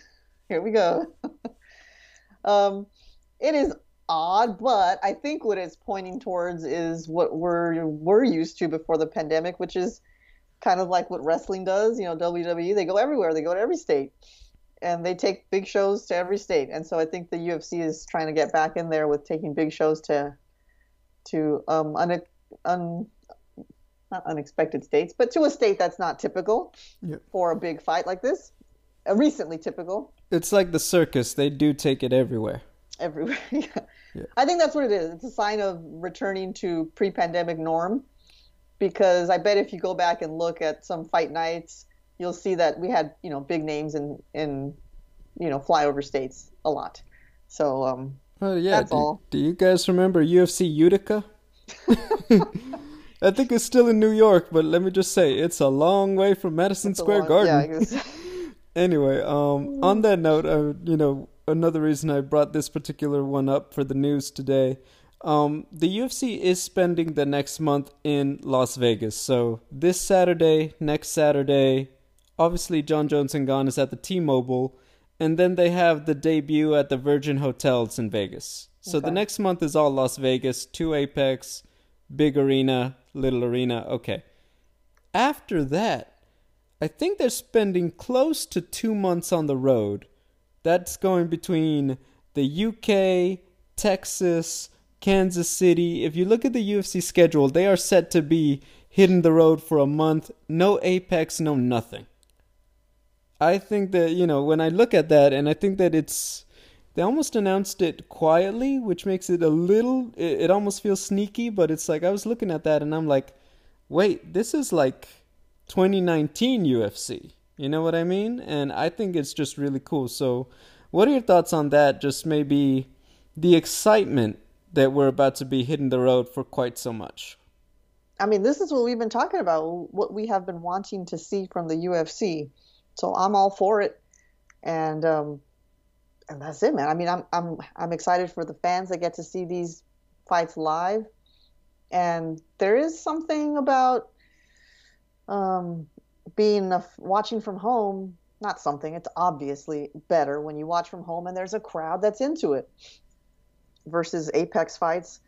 Here we go. um, it is odd, but I think what it's pointing towards is what we're we're used to before the pandemic, which is kind of like what wrestling does. You know, WWE they go everywhere. They go to every state, and they take big shows to every state. And so I think the UFC is trying to get back in there with taking big shows to to um un, un not unexpected states, but to a state that's not typical Yep. for a big fight like this. Uh, recently typical It's like the circus; they do take it everywhere. Everywhere. <laughs> yeah. Yeah. I think that's what it is. It's a sign of returning to pre-pandemic norm. Because I bet if you go back and look at some fight nights, you'll see that we had you know big names in in you know flyover states a lot. So um, Oh yeah, That's do, all. do you guys remember UFC Utica? <laughs> <laughs> I think it's still in New York, but let me just say it's a long way from Madison it's Square long- Garden. Yeah. Anyway, um, on that note, uh, you know, another reason I brought this particular one up for the news today, um, the UFC is spending the next month in Las Vegas. So this Saturday, next Saturday, obviously Jon Jones and Gane is at the T-Mobile, and then they have the debut at the Virgin Hotels in Vegas. So the next month is all Las Vegas, two Apex, big arena, little arena. Okay. After that, I think they're spending close to two months on the road. That's going between the UK, Texas, Kansas City. If you look at the UFC schedule, they are set to be hitting the road for a month. No Apex, no nothing. I think that, you know, when I look at that, and I think that it's. They almost announced it quietly, which makes it a little. It, it almost feels sneaky, but it's like I was looking at that and I'm like, wait, this is like 2019 UFC. You know what I mean? And I think it's just really cool. So, what are your thoughts on that? Just maybe the excitement that we're about to be hitting the road for quite so much. I mean, this is what we've been talking about, what we have been wanting to see from the UFC. So I'm all for it, and um, and that's it, man. I mean, I'm I'm I'm excited for the fans that get to see these fights live, and there is something about um, being a, watching from home. Not something. It's obviously better when you watch from home and there's a crowd that's into it, versus Apex fights,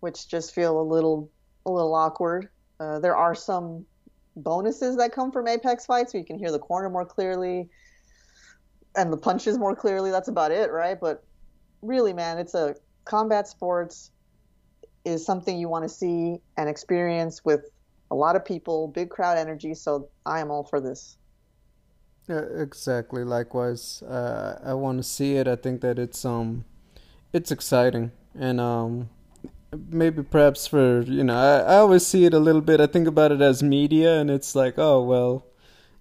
which just feel a little a little awkward. Uh, there are some bonuses that come from Apex fights, so you can hear the corner more clearly and the punches more clearly. That's about it, right? But really, man, it's a combat sports is something you want to see and experience with a lot of people, big crowd energy. So I am all for this. Yeah, exactly. Likewise, uh, I want to see it. I think that it's um, it's exciting, and um, maybe perhaps for you know, I, I always see it a little bit. I think about it as media, and it's like, oh well,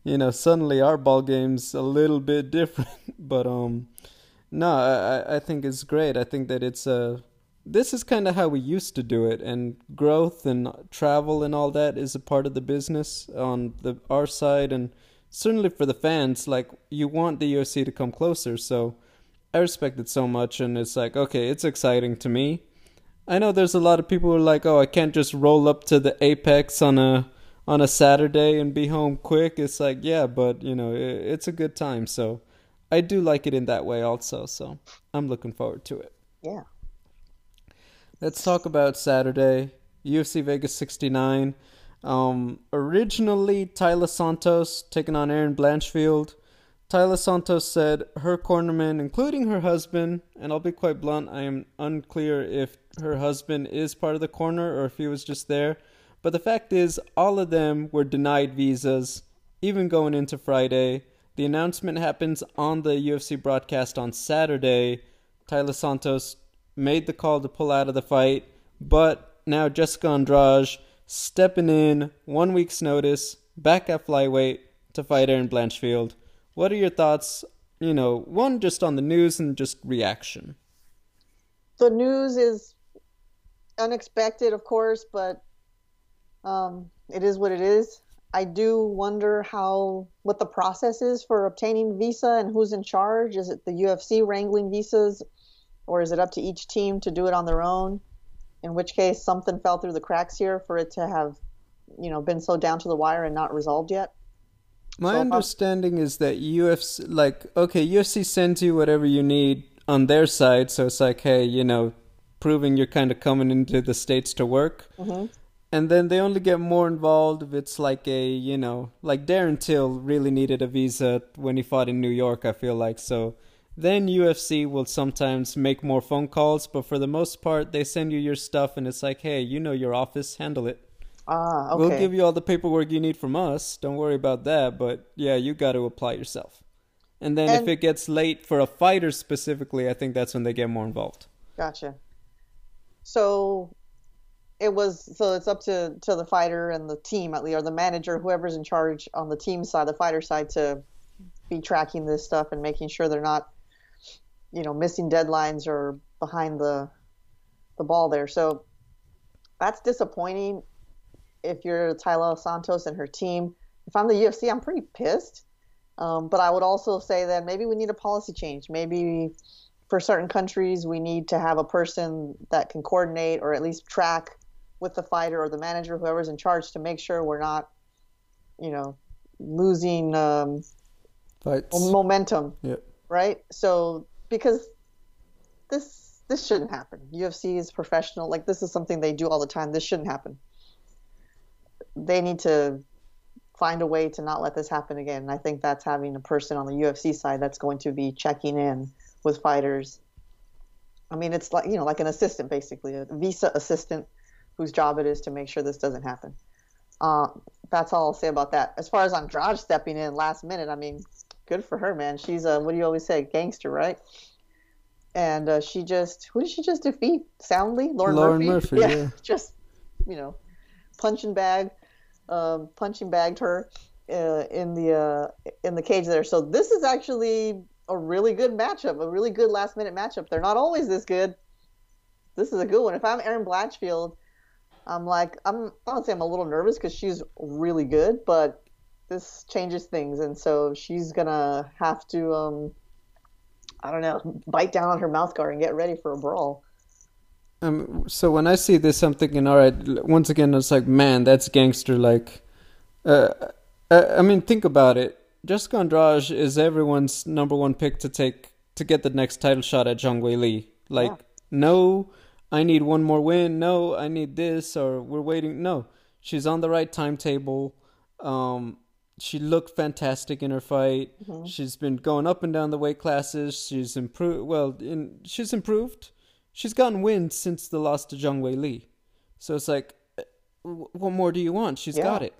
you know, suddenly our ball game's a little bit <laughs> different. but um, no, I I- I think it's great. I think that it's a this is kind of how we used to do it, and growth and travel and all that is a part of the business on the our side, and certainly for the fans. Like you want the UFC to come closer, so I respect it so much, and it's like okay, it's exciting to me. I know there's a lot of people who are like, oh, I can't just roll up to the Apex on a on a Saturday and be home quick. It's like, yeah, but you know, i it's a good time. So I do like it in that way also. So I'm looking forward to it. Yeah. Let's talk about Saturday, UFC Vegas 69. Um, originally, Taila Santos taking on Erin Blanchfield. Taila Santos said her cornermen, including her husband, and I'll be quite blunt, I am unclear if her husband is part of the corner or if he was just there. But the fact is, all of them were denied visas, even going into Friday. The announcement happens on the UFC broadcast on Saturday. Taila Santos made the call to pull out of the fight, but now Jessica Andrade stepping in one week's notice, back at flyweight to fight Erin Blanchfield. What are your thoughts? You know, one just on the news and just reaction. The news is unexpected, of course, but um, it is what it is. I do wonder how what the process is for obtaining visa and who's in charge. Is it the UFC wrangling visas, or is it up to each team to do it on their own? In which case, something fell through the cracks here for it to have, you know, been so down to the wire and not resolved yet. My so understanding is that UFC, like, okay, UFC sends you whatever you need on their side, so it's like, hey, you know, proving you're kind of coming into the states to work. Mm-hmm. And then they only get more involved if it's like a, you know, like Darren Till really needed a visa when he fought in New York, I feel like. So then UFC will sometimes make more phone calls, but for the most part, they send you your stuff and it's like, hey, you know your office, handle it. Ah, okay. We'll give you all the paperwork you need from us. Don't worry about that. But yeah, you got to apply yourself. And then and, if it gets late for a fighter specifically, I think that's when they get more involved. Gotcha. So it was so it's up to to the fighter and the team at least, or the manager, whoever's in charge on the team side, the fighter side, to be tracking this stuff and making sure they're not, you know, missing deadlines or behind the the ball there. So that's disappointing if you're Taila Santos and her team. If I'm the UFC, I'm pretty pissed. Um, but I would also say that maybe we need a policy change. Maybe for certain countries, we need to have a person that can coordinate or at least track with the fighter or the manager, whoever's in charge, to make sure we're not, you know, losing um, momentum. Yep. Right. So because this this shouldn't happen. UFC is professional. Like this is something they do all the time. This shouldn't happen they need to find a way to not let this happen again. And I think that's having a person on the UFC side that's going to be checking in with fighters. I mean, it's like you know, like an assistant, basically, a visa assistant, whose job it is to make sure this doesn't happen. Uh, that's all I'll say about that. As far as Andrade stepping in last minute, I mean, good for her, man. She's a what do you always say, gangster, right? And uh, she just who did she just defeat soundly? Lauren, Lauren Murphy. Murphy yeah, yeah, <laughs> just you know, punching bag um, punching bagged her uh, in the uh, in the cage there. So this is actually a really good matchup, a really good last minute matchup. They're not always this good. This is a good one. If I'm Erin Blanchfield, I'm like I'm I don't say I'm a little nervous because she's really good, but this changes things, and so she's gonna have to um, I don't know bite down on her mouth guard and get ready for a brawl. Um, so when I see this, I'm thinking, all right. Once again, it's like, man, that's gangster. Like, uh, uh, I mean, think about it. Jessica Andrade is everyone's number one pick to take to get the next title shot at Zhang Weili. Like, yeah. no, I need one more win. No, I need this, or we're waiting. No, she's on the right timetable. Um, she looked fantastic in her fight. Mm-hmm. She's been going up and down the weight classes. She's improved. Well, in, she's improved she's gotten wins since the loss to Zhang Weili. So it's like, uh, what more do you want? She's yeah. got it.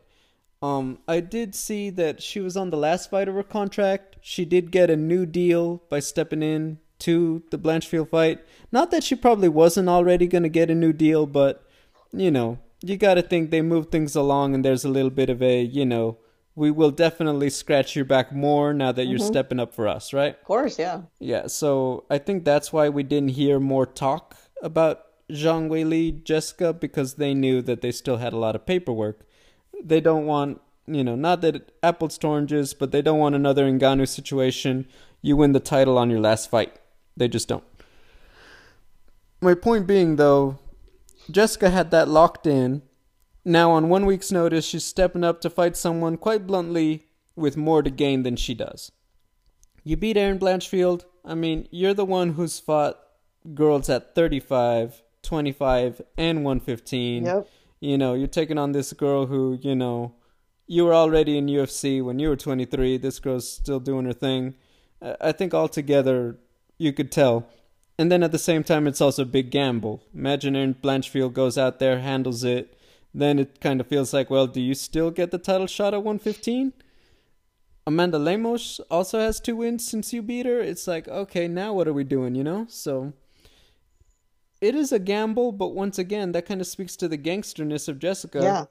Um, I did see that she was on the last fight of her contract. She did get a new deal by stepping in to the Blanchfield fight. Not that she probably wasn't already going to get a new deal, but, you know, you got to think they move things along and there's a little bit of a, you know, we will definitely scratch your back more now that you're mm-hmm. stepping up for us, right? Of course, yeah. Yeah, so I think that's why we didn't hear more talk about Zhang Weili, Jessica, because they knew that they still had a lot of paperwork. They don't want, you know, not that apples to oranges, but they don't want another Ngannou situation. You win the title on your last fight. They just don't. My point being, though, Jessica had that locked in now, on one week's notice, she's stepping up to fight someone quite bluntly with more to gain than she does. You beat Erin Blanchfield. I mean, you're the one who's fought girls at 35, 25, and 115. Yep. You know, you're taking on this girl who, you know, you were already in UFC when you were 23. This girl's still doing her thing. I think altogether you could tell. And then at the same time, it's also a big gamble. Imagine Erin Blanchfield goes out there, handles it. Then it kind of feels like, well, do you still get the title shot at 115? Amanda Lemos also has two wins since you beat her. It's like, okay, now what are we doing, you know? So it is a gamble, but once again, that kind of speaks to the gangsterness of Jessica. Yeah.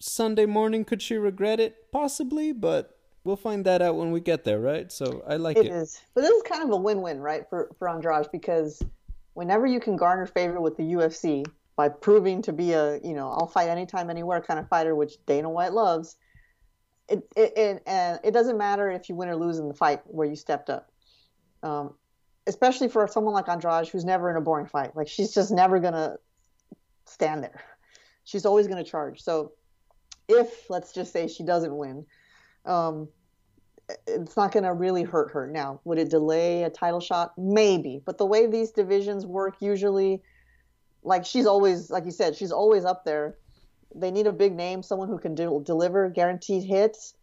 Sunday morning, could she regret it? Possibly, but we'll find that out when we get there, right? So I like it. It is. But this is kind of a win-win, right, for for Andrade because whenever you can garner favor with the UFC by proving to be a, you know, I'll fight anytime, anywhere kind of fighter, which Dana White loves, it it and it doesn't matter if you win or lose in the fight where you stepped up. Um, especially for someone like Andrade who's never in a boring fight. Like she's just never gonna stand there. She's always gonna charge. So if let's just say she doesn't win, um, it's not going to really hurt her. Now, would it delay a title shot? Maybe. But the way these divisions work, usually, like she's always, like you said, she's always up there. They need a big name, someone who can do, deliver guaranteed hits.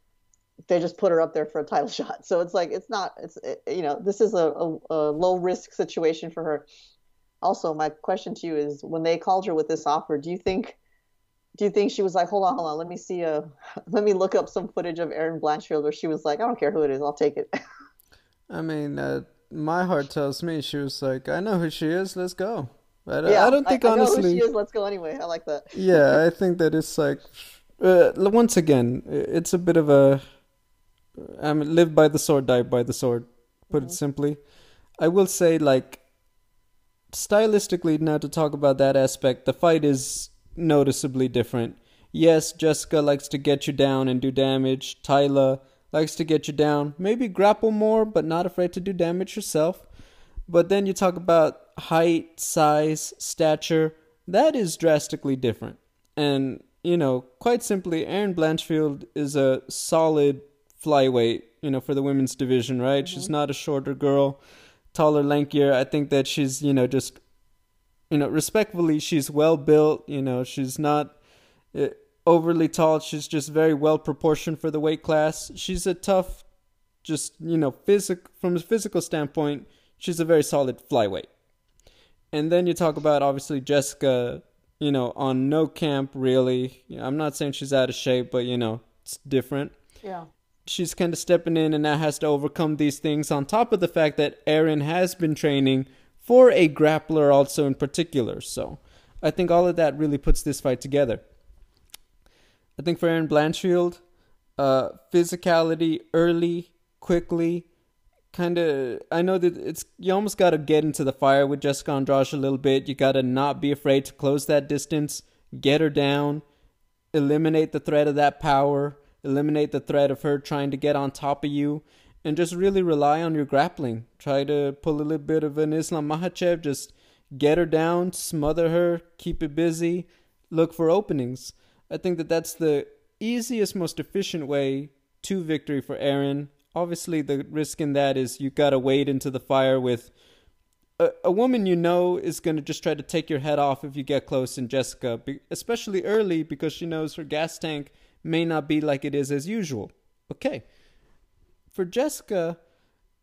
They just put her up there for a title <laughs> shot. So it's like, it's not, it's, it, you know, this is a, a, a low risk situation for her. Also, my question to you is when they called her with this offer, do you think do you think she was like, hold on, hold on, let me see a, <laughs> let me look up some footage of Erin Blanchfield where she was like, I don't care who it is, I'll take it. <laughs> I mean, uh, my heart tells me she was like, I know who she is, let's go. But yeah, I don't think I, I know honestly. who she is, let's go anyway. I like that. <laughs> yeah, I think that it's like, uh, once again, it's a bit of a, I mean, live by the sword, die by the sword. Put Mm-hmm. it simply, I will say like, stylistically, now to talk about that aspect, the fight is noticeably different. Yes, Jessica likes to get you down and do damage. Taila likes to get you down, maybe grapple more, but not afraid to do damage herself. But then you talk about height, size, stature. That is drastically different. And, you know, quite simply, Erin Blanchfield is a solid flyweight, you know, for the women's division, right? She's not a shorter girl, taller, lankier. I think that she's, you know, just you know, respectfully, she's well built. You know, she's not uh, overly tall. She's just very well proportioned for the weight class. She's a tough, just you know, physic from a physical standpoint, she's a very solid flyweight. And then you talk about obviously Jessica, you know, on no camp really. I'm not saying she's out of shape, but you know, it's different Yeah. she's kind of stepping in and now has to overcome these things on top of the fact that Erin has been training for a grappler also in particular. So I think all of that really puts this fight together. I think for Erin Blanchfield, uh, physicality early, quickly, kind of. I know that it's you almost got to get into the fire with Jessica Andrade a little bit. You got to not be afraid to close that distance, get her down, eliminate the threat of that power, eliminate the threat of her trying to get on top of you, and just really rely on your grappling. Try to pull a little bit of an Islam Makhachev, just get her down, smother her, keep it busy, look for openings. I think that that's the easiest, most efficient way to victory for Erin. Obviously, the risk in that is you got to wade into the fire with a, a woman you know is to just try to take your head off if you get close And Jessica, especially early because she knows her gas tank may not be like it is as usual. Okay. For Jessica,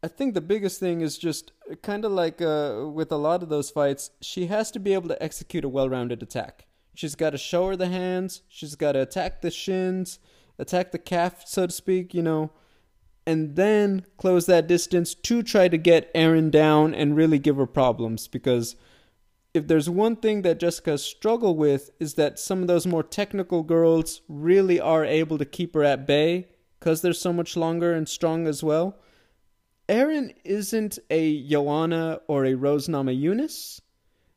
I think the biggest thing is just kind of like uh, with a lot of those fights, she has to be able to execute a well rounded attack. She's got to show her the hands, she's got to attack the shins, attack the calf, so to speak, you know, and then close that distance to try to get Erin down and really give her problems. Because if there's one thing that Jessica struggle with, is that some of those more technical girls really are able to keep her at bay because they're so much longer and strong as well. Erin isn't a Joanna or a Rose Namajunas.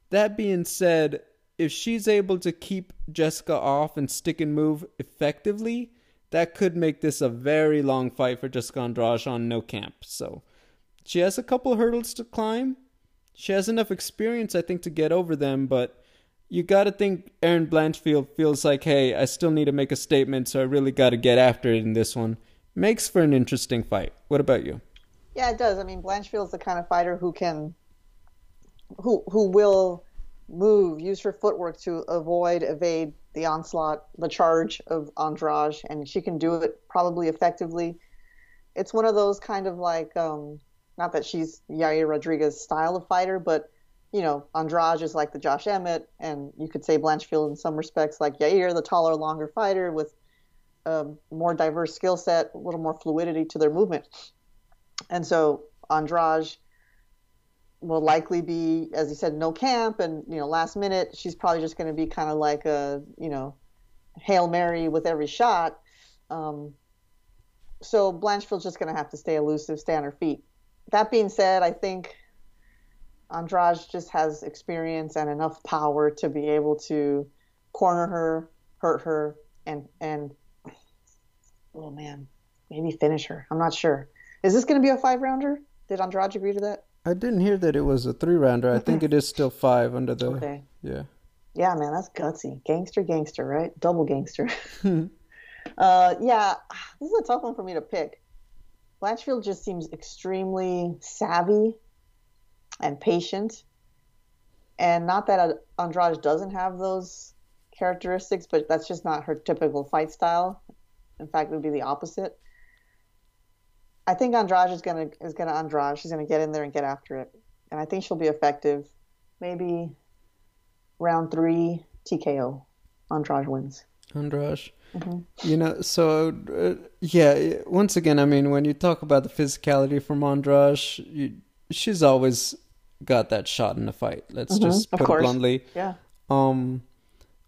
That being said, if she's able to keep Jessica off and stick and move effectively, that could make this a very long fight for Jessica Andrade on no camp. So she has a couple hurdles to climb. She has enough experience, I think, to get over them, but you got to think Erin Blanchfield feels like, hey, I still need to make a statement, so I really got to get after it in this one. Makes for an interesting fight. What about you? Yeah, it does. I mean, Blanchfield's the kind of fighter who can, who who will move, use her footwork to avoid, evade the onslaught, the charge of Andrade, and she can do it probably effectively. It's one of those kind of like, um, not that she's Yair Rodriguez style of fighter, but you know, Andrade is like the Josh Emmett, and you could say Blanchfield in some respects like Yair, the taller, longer fighter with a more diverse skill set, a little more fluidity to their movement. And so Andrade will likely be, as you said, no camp, and you know, last minute she's probably just going to be kind of like a, you know, hail mary with every shot. Um, so Blanchfield's just going to have to stay elusive, stay on her feet. That being said, I think Andrade just has experience and enough power to be able to corner her, hurt her, and and oh man, maybe finish her. I'm not sure. Is this going to be a five rounder? Did Andrade agree to that? I didn't hear that it was a three rounder. I think it is still five under the. Okay. Yeah. Yeah, man, that's gutsy. Gangster, gangster, right? Double gangster. <laughs> <laughs> uh, yeah, this is a tough one for me to pick. Blanchfield just seems extremely savvy and patient. And not that Andrade doesn't have those characteristics, but that's just not her typical fight style. In fact, it would be the opposite. I think Andrade is gonna is gonna Andrade. She's gonna get in there and get after it, and I think she'll be effective. Maybe round three TKO. Andrade wins. Andrade. Mm-hmm. You know, so uh, yeah. Once again, I mean, when you talk about the physicality from Andrade, you, she's always got that shot in the fight. Let's mm-hmm, just put it bluntly. Yeah. Um,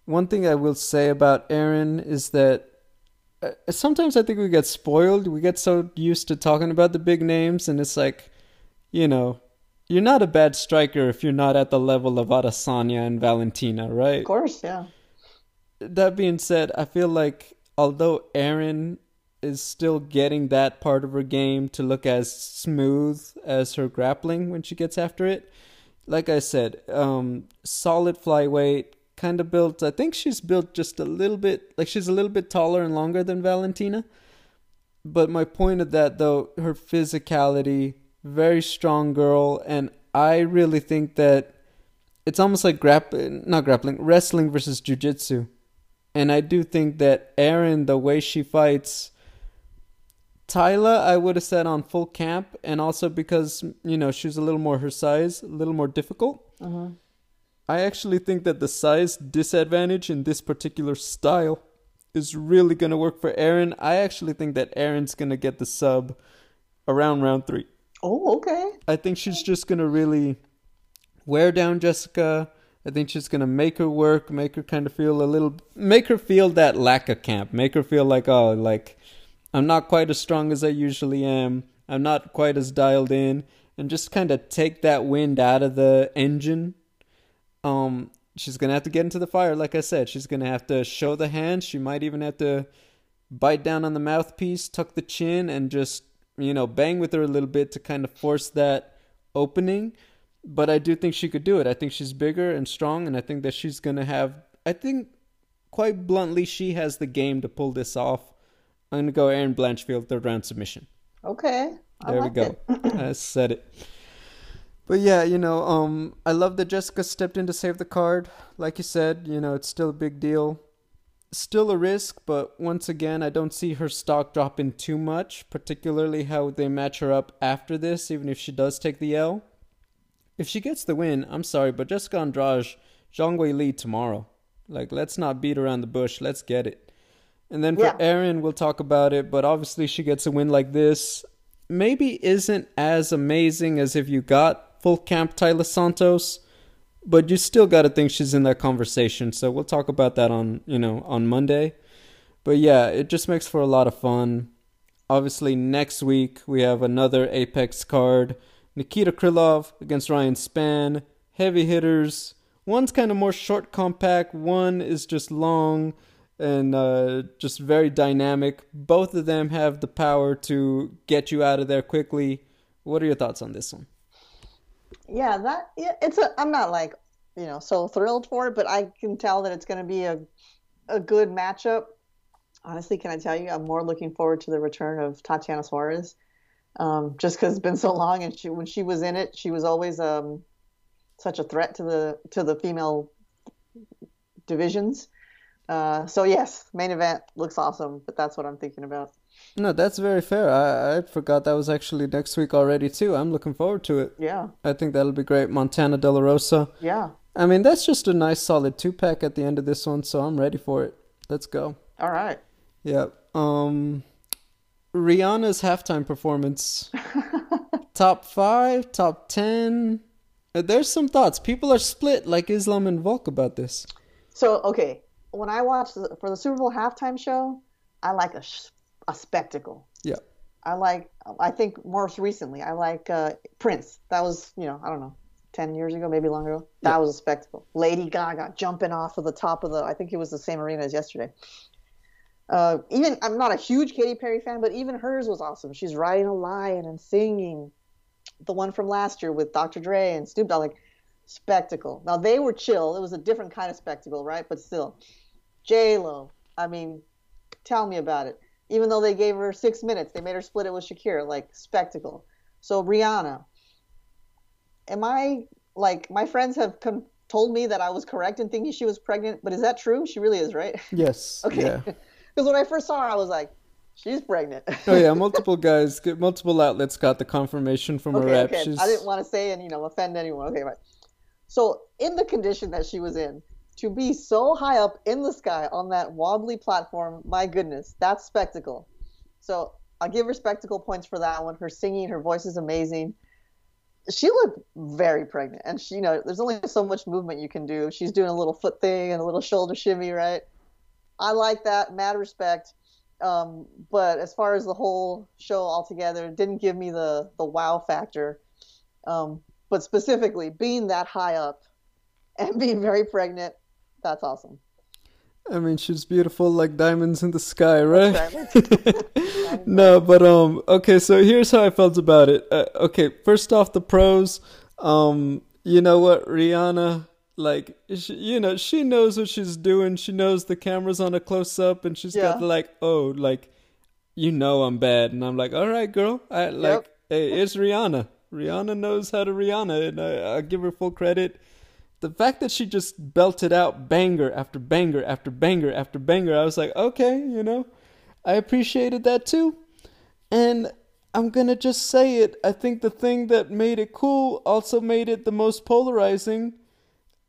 one thing I will say about Erin is that sometimes I think we get spoiled. We get so used to talking about the big names, and it's like, you know, you're not a bad striker if you're not at the level of Adesanya and Valentina, right? Of course, yeah. That being said, I feel like although Erin is still getting that part of her game to look as smooth as her grappling when she gets after it. Like I said, um, solid flyweight, kind of built. I think she's built just a little bit, like she's a little bit taller and longer than Valentina. But my point of that, though, her physicality, very strong girl, and I really think that it's almost like grappling, not grappling, wrestling versus jujitsu. And I do think that Erin, the way she fights, Taila, I would have said on full camp, and also because you know she's a little more her size, a little more difficult. Uh-huh. I actually think that the size disadvantage in this particular style is really going to work for Erin. I actually think that Erin's going to get the sub around round three. Oh, okay. I think she's just going to really wear down Jessica. I think she's going to make her work, make her kind of feel a little, make her feel that lack of camp, make her feel like, oh, like I'm not quite as strong as I usually am. I'm not quite as dialed in, and just kind of take that wind out of the engine. Um, she's gonna have to get into the fire, like I said. She's gonna have to show the hands. She might even have to bite down on the mouthpiece, tuck the chin, and just you know bang with her a little bit to kind of force that opening. But I do think she could do it. I think she's bigger and strong, and I think that she's gonna have. I think, quite bluntly, she has the game to pull this off. I'm gonna go Erin Blanchfield third round submission. Okay. I there like we go. I said it. But yeah, you know, um, I love that Jessica stepped in to save the card. Like you said, you know, it's still a big deal. Still a risk, but once again, I don't see her stock dropping too much, particularly how they match her up after this, even if she does take the L. If she gets the win, I'm sorry, but Jessica Andrade, Zhang Weili tomorrow. Like, let's not beat around the bush. Let's get it. And then for yeah. Erin, we'll talk about it, but obviously she gets a win like this. Maybe isn't as amazing as if you got full camp Taila Santos, but you still got to think she's in that conversation. So we'll talk about that on, you know, on Monday. But yeah, it just makes for a lot of fun. Obviously, next week we have another Apex card. Nikita Krylov against Ryan Spann. Heavy hitters. One's kind of more short, compact. One is just long and uh, just very dynamic. Both of them have the power to get you out of there quickly. What are your thoughts on this one? Yeah, that yeah, it's a. I'm not like you know so thrilled for it, but I can tell that it's going to be a a good matchup. Honestly, can I tell you, I'm more looking forward to the return of Tatiana Suarez, um, just because it's been so long. And she, when she was in it, she was always um, such a threat to the to the female divisions. Uh, so yes, main event looks awesome, but that's what I'm thinking about. No, that's very fair. I, I forgot that was actually next week already too. I'm looking forward to it. Yeah. I think that'll be great. Montana De La Rosa. Yeah. I mean, that's just a nice solid two pack at the end of this one, so I'm ready for it. Let's go. All right. Yeah. Um Rihanna's halftime performance. <laughs> top 5, top 10. Uh, There's some thoughts. People are split like Islam and Volk about this. So okay, when I watch the, for the Super Bowl halftime show, I like a sh- a spectacle. Yeah. I like. I think most recently, I like uh, Prince. That was you know I don't know, ten years ago, maybe longer ago. That Yeah. was a spectacle. Lady Gaga jumping off of the top of the. I think it was the same arena as yesterday. Uh, even I'm not a huge Katy Perry fan, but even hers was awesome. She's riding a lion and singing. The one from last year with Dr. Dre and Snoop Dogg, like spectacle. Now they were chill. It was a different kind of spectacle, right? But still, J Lo. I mean, tell me about it. Even though they gave her six minutes, they made her split it with Shakira, like spectacle. So Rihanna, am I like my friends have con- told me that I was correct in thinking she was pregnant, but is that true? She really is, right? Yes. <laughs> Okay. Yeah. <laughs> Because when I first saw her, I was like, she's pregnant. <laughs> Oh yeah, multiple guys, multiple outlets got the confirmation from okay, rep. okay. She's I didn't want to say and you know offend anyone. Okay, right. So in the condition that she was in, to be so high up in the sky on that wobbly platform, my goodness, that's spectacle. So I'll give her spectacle points for that one. Her singing, her voice is amazing. She looked very pregnant, and she, you know, there's only so much movement you can do. She's doing a little foot thing and a little shoulder shimmy, right? I like that, mad respect. Um, but as far as the whole show altogether, didn't give me the the wow factor. Um, but specifically, being that high up and being very pregnant, that's awesome. I mean, she's beautiful like diamonds in the sky, right? <laughs> No, but um, okay. So here's how I felt about it. Uh, okay, first off, the pros. Um, you know what, Rihanna, like, she, you know, she knows what she's doing. She knows the camera's on a close up, and she's got like, oh, like, you know, I'm bad, and I'm like, all right, girl. I like, hey, it's Rihanna. Rihanna knows how to Rihanna, and I, I give her full credit. The fact that she just belted out banger after banger after banger after banger, I was like, okay, you know, I appreciated that too. And I'm gonna just say it. I think the thing that made it cool also made it the most polarizing.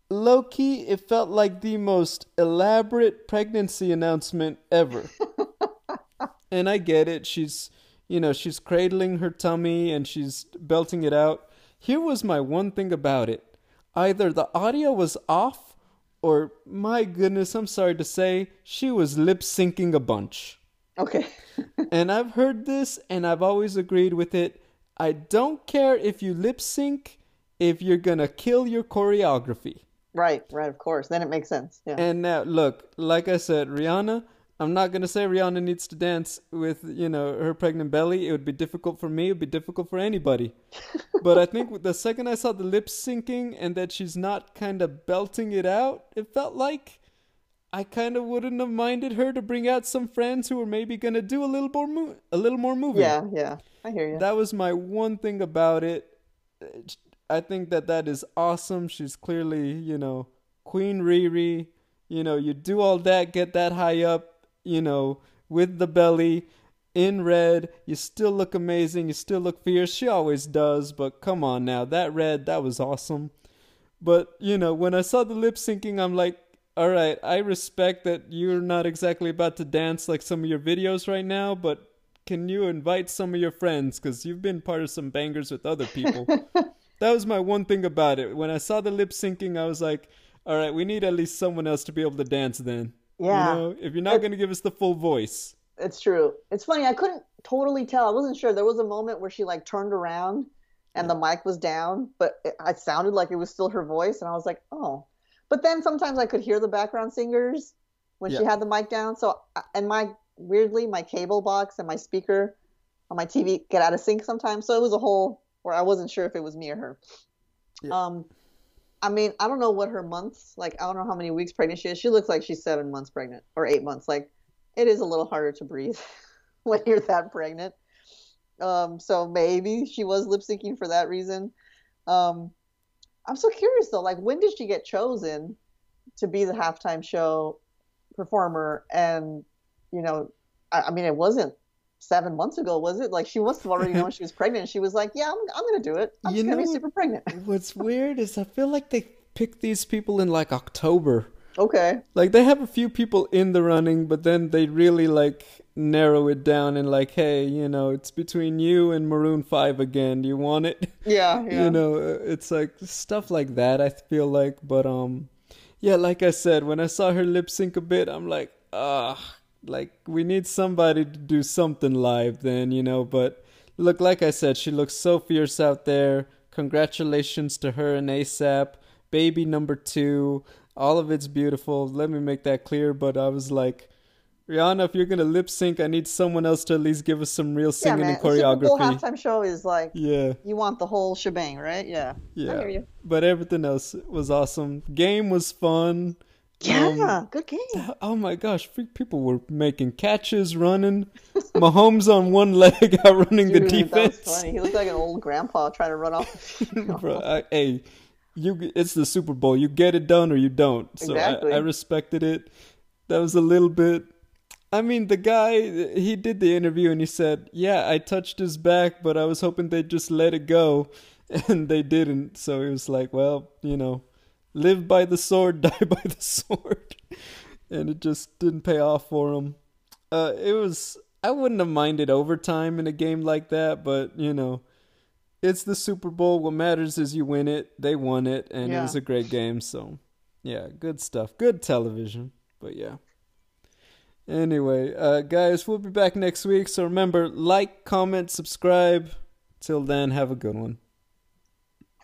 Low key, it felt like the most elaborate pregnancy announcement ever. <laughs> and I get it. She's, you know, she's cradling her tummy and she's belting it out. Here was my one thing about it either the audio was off, or my goodness, I'm sorry to say, she was lip syncing a bunch. Okay. <laughs> and I've heard this and I've always agreed with it. I don't care if you lip sync if you're gonna kill your choreography. Right, right, of course. Then it makes sense. Yeah. And now, look, like I said, Rihanna, I'm not gonna say Rihanna needs to dance with, you know, her pregnant belly. It would be difficult for me. It would be difficult for anybody. <laughs> but I think the second I saw the lip syncing and that she's not kind of belting it out, it felt like I kind of wouldn't have minded her to bring out some friends who were maybe gonna do a little more, mo- a little more moving. yeah, yeah. I hear you. That was my one thing about it. I think that that is awesome. She's clearly, you know, Queen Riri. You know, you do all that, get that high up, you know, with the belly in red. You still look amazing. You still look fierce. She always does, but come on now. That red, that was awesome. But, you know, when I saw the lip syncing, I'm like, all right, I respect that you're not exactly about to dance like some of your videos right now, but can you invite some of your friends? Because you've been part of some bangers with other people. <laughs> that was my one thing about it. When I saw the lip syncing, I was like, all right, we need at least someone else to be able to dance then. Yeah. You know, if you're not going to give us the full voice. It's true. It's funny. I couldn't totally tell. I wasn't sure. There was a moment where she like turned around and the mic was down, but it, it sounded like it was still her voice, and I was like, oh. But then sometimes I could hear the background singers when she had the mic down. So and my weirdly my cable box and my speaker on my TV get out of sync sometimes. So it was a whole where I wasn't sure if it was me or her. Yeah. Um, I mean, I don't know what her months like. I don't know how many weeks pregnant she is. She looks like she's seven months pregnant or eight months. Like it is a little harder to breathe <laughs> when you're that pregnant. Um, so maybe she was lip syncing for that reason. Um, I'm so curious though. Like, when did she get chosen to be the halftime show performer? And you know, I, I mean, it wasn't seven months ago, was it? Like, she must have already known <laughs> she was pregnant. She was like, "Yeah, I'm, I'm gonna do it. I'm You just gonna be super pregnant." <laughs> What's weird is I feel like they picked these people in like October. okay. Like they have a few people in the running, but then they really like narrow it down and like, hey, you know, it's between you and Maroon Five again. Do you want it? <laughs> Yeah. Yeah. You know, uh, it's like stuff like that. I feel like, but um, yeah, like I said, when I saw her lip sync a bit, I'm like, ah, like we need somebody to do something live then, you know. But look, like I said, she looks so fierce out there. Congratulations to her and ASAP, baby number two. All of it's beautiful. Let me make that clear. But I was like. Rihanna, if you're gonna lip sync, I need someone else to at least give us some real yeah, singing man. and The Super Bowl choreography. halftime show is like Yeah. you want the whole shebang, right? Yeah. Yeah. But everything else was awesome. Game was fun. Yeah. Um, good game. oh my gosh, people were making catches, running. Mahomes on one leg <laughs> out running the Dude, that was defense. funny. He looked like an old grandpa trying to run off. <laughs> Bro, I, hey, you it's the Super Bowl. You get it done or you don't. So Exactly. I, I respected it. That was a little bit I mean, the guy he did the interview and he said, "Yeah, I touched his back, but I was hoping they'd just let it go." <laughs> And they didn't. So he was like, "Well, you know, live by the sword, <laughs> die by the sword." And it just didn't pay off for him. Uh it was I wouldn't have minded overtime in a game like that, but you know, it's the Super Bowl. What matters is you win it. They won it, and it was a great game. So, yeah, good stuff. Good television. But yeah. Anyway, uh, guys, we'll be back next week. So remember, like, comment, subscribe. Till then, have a good one.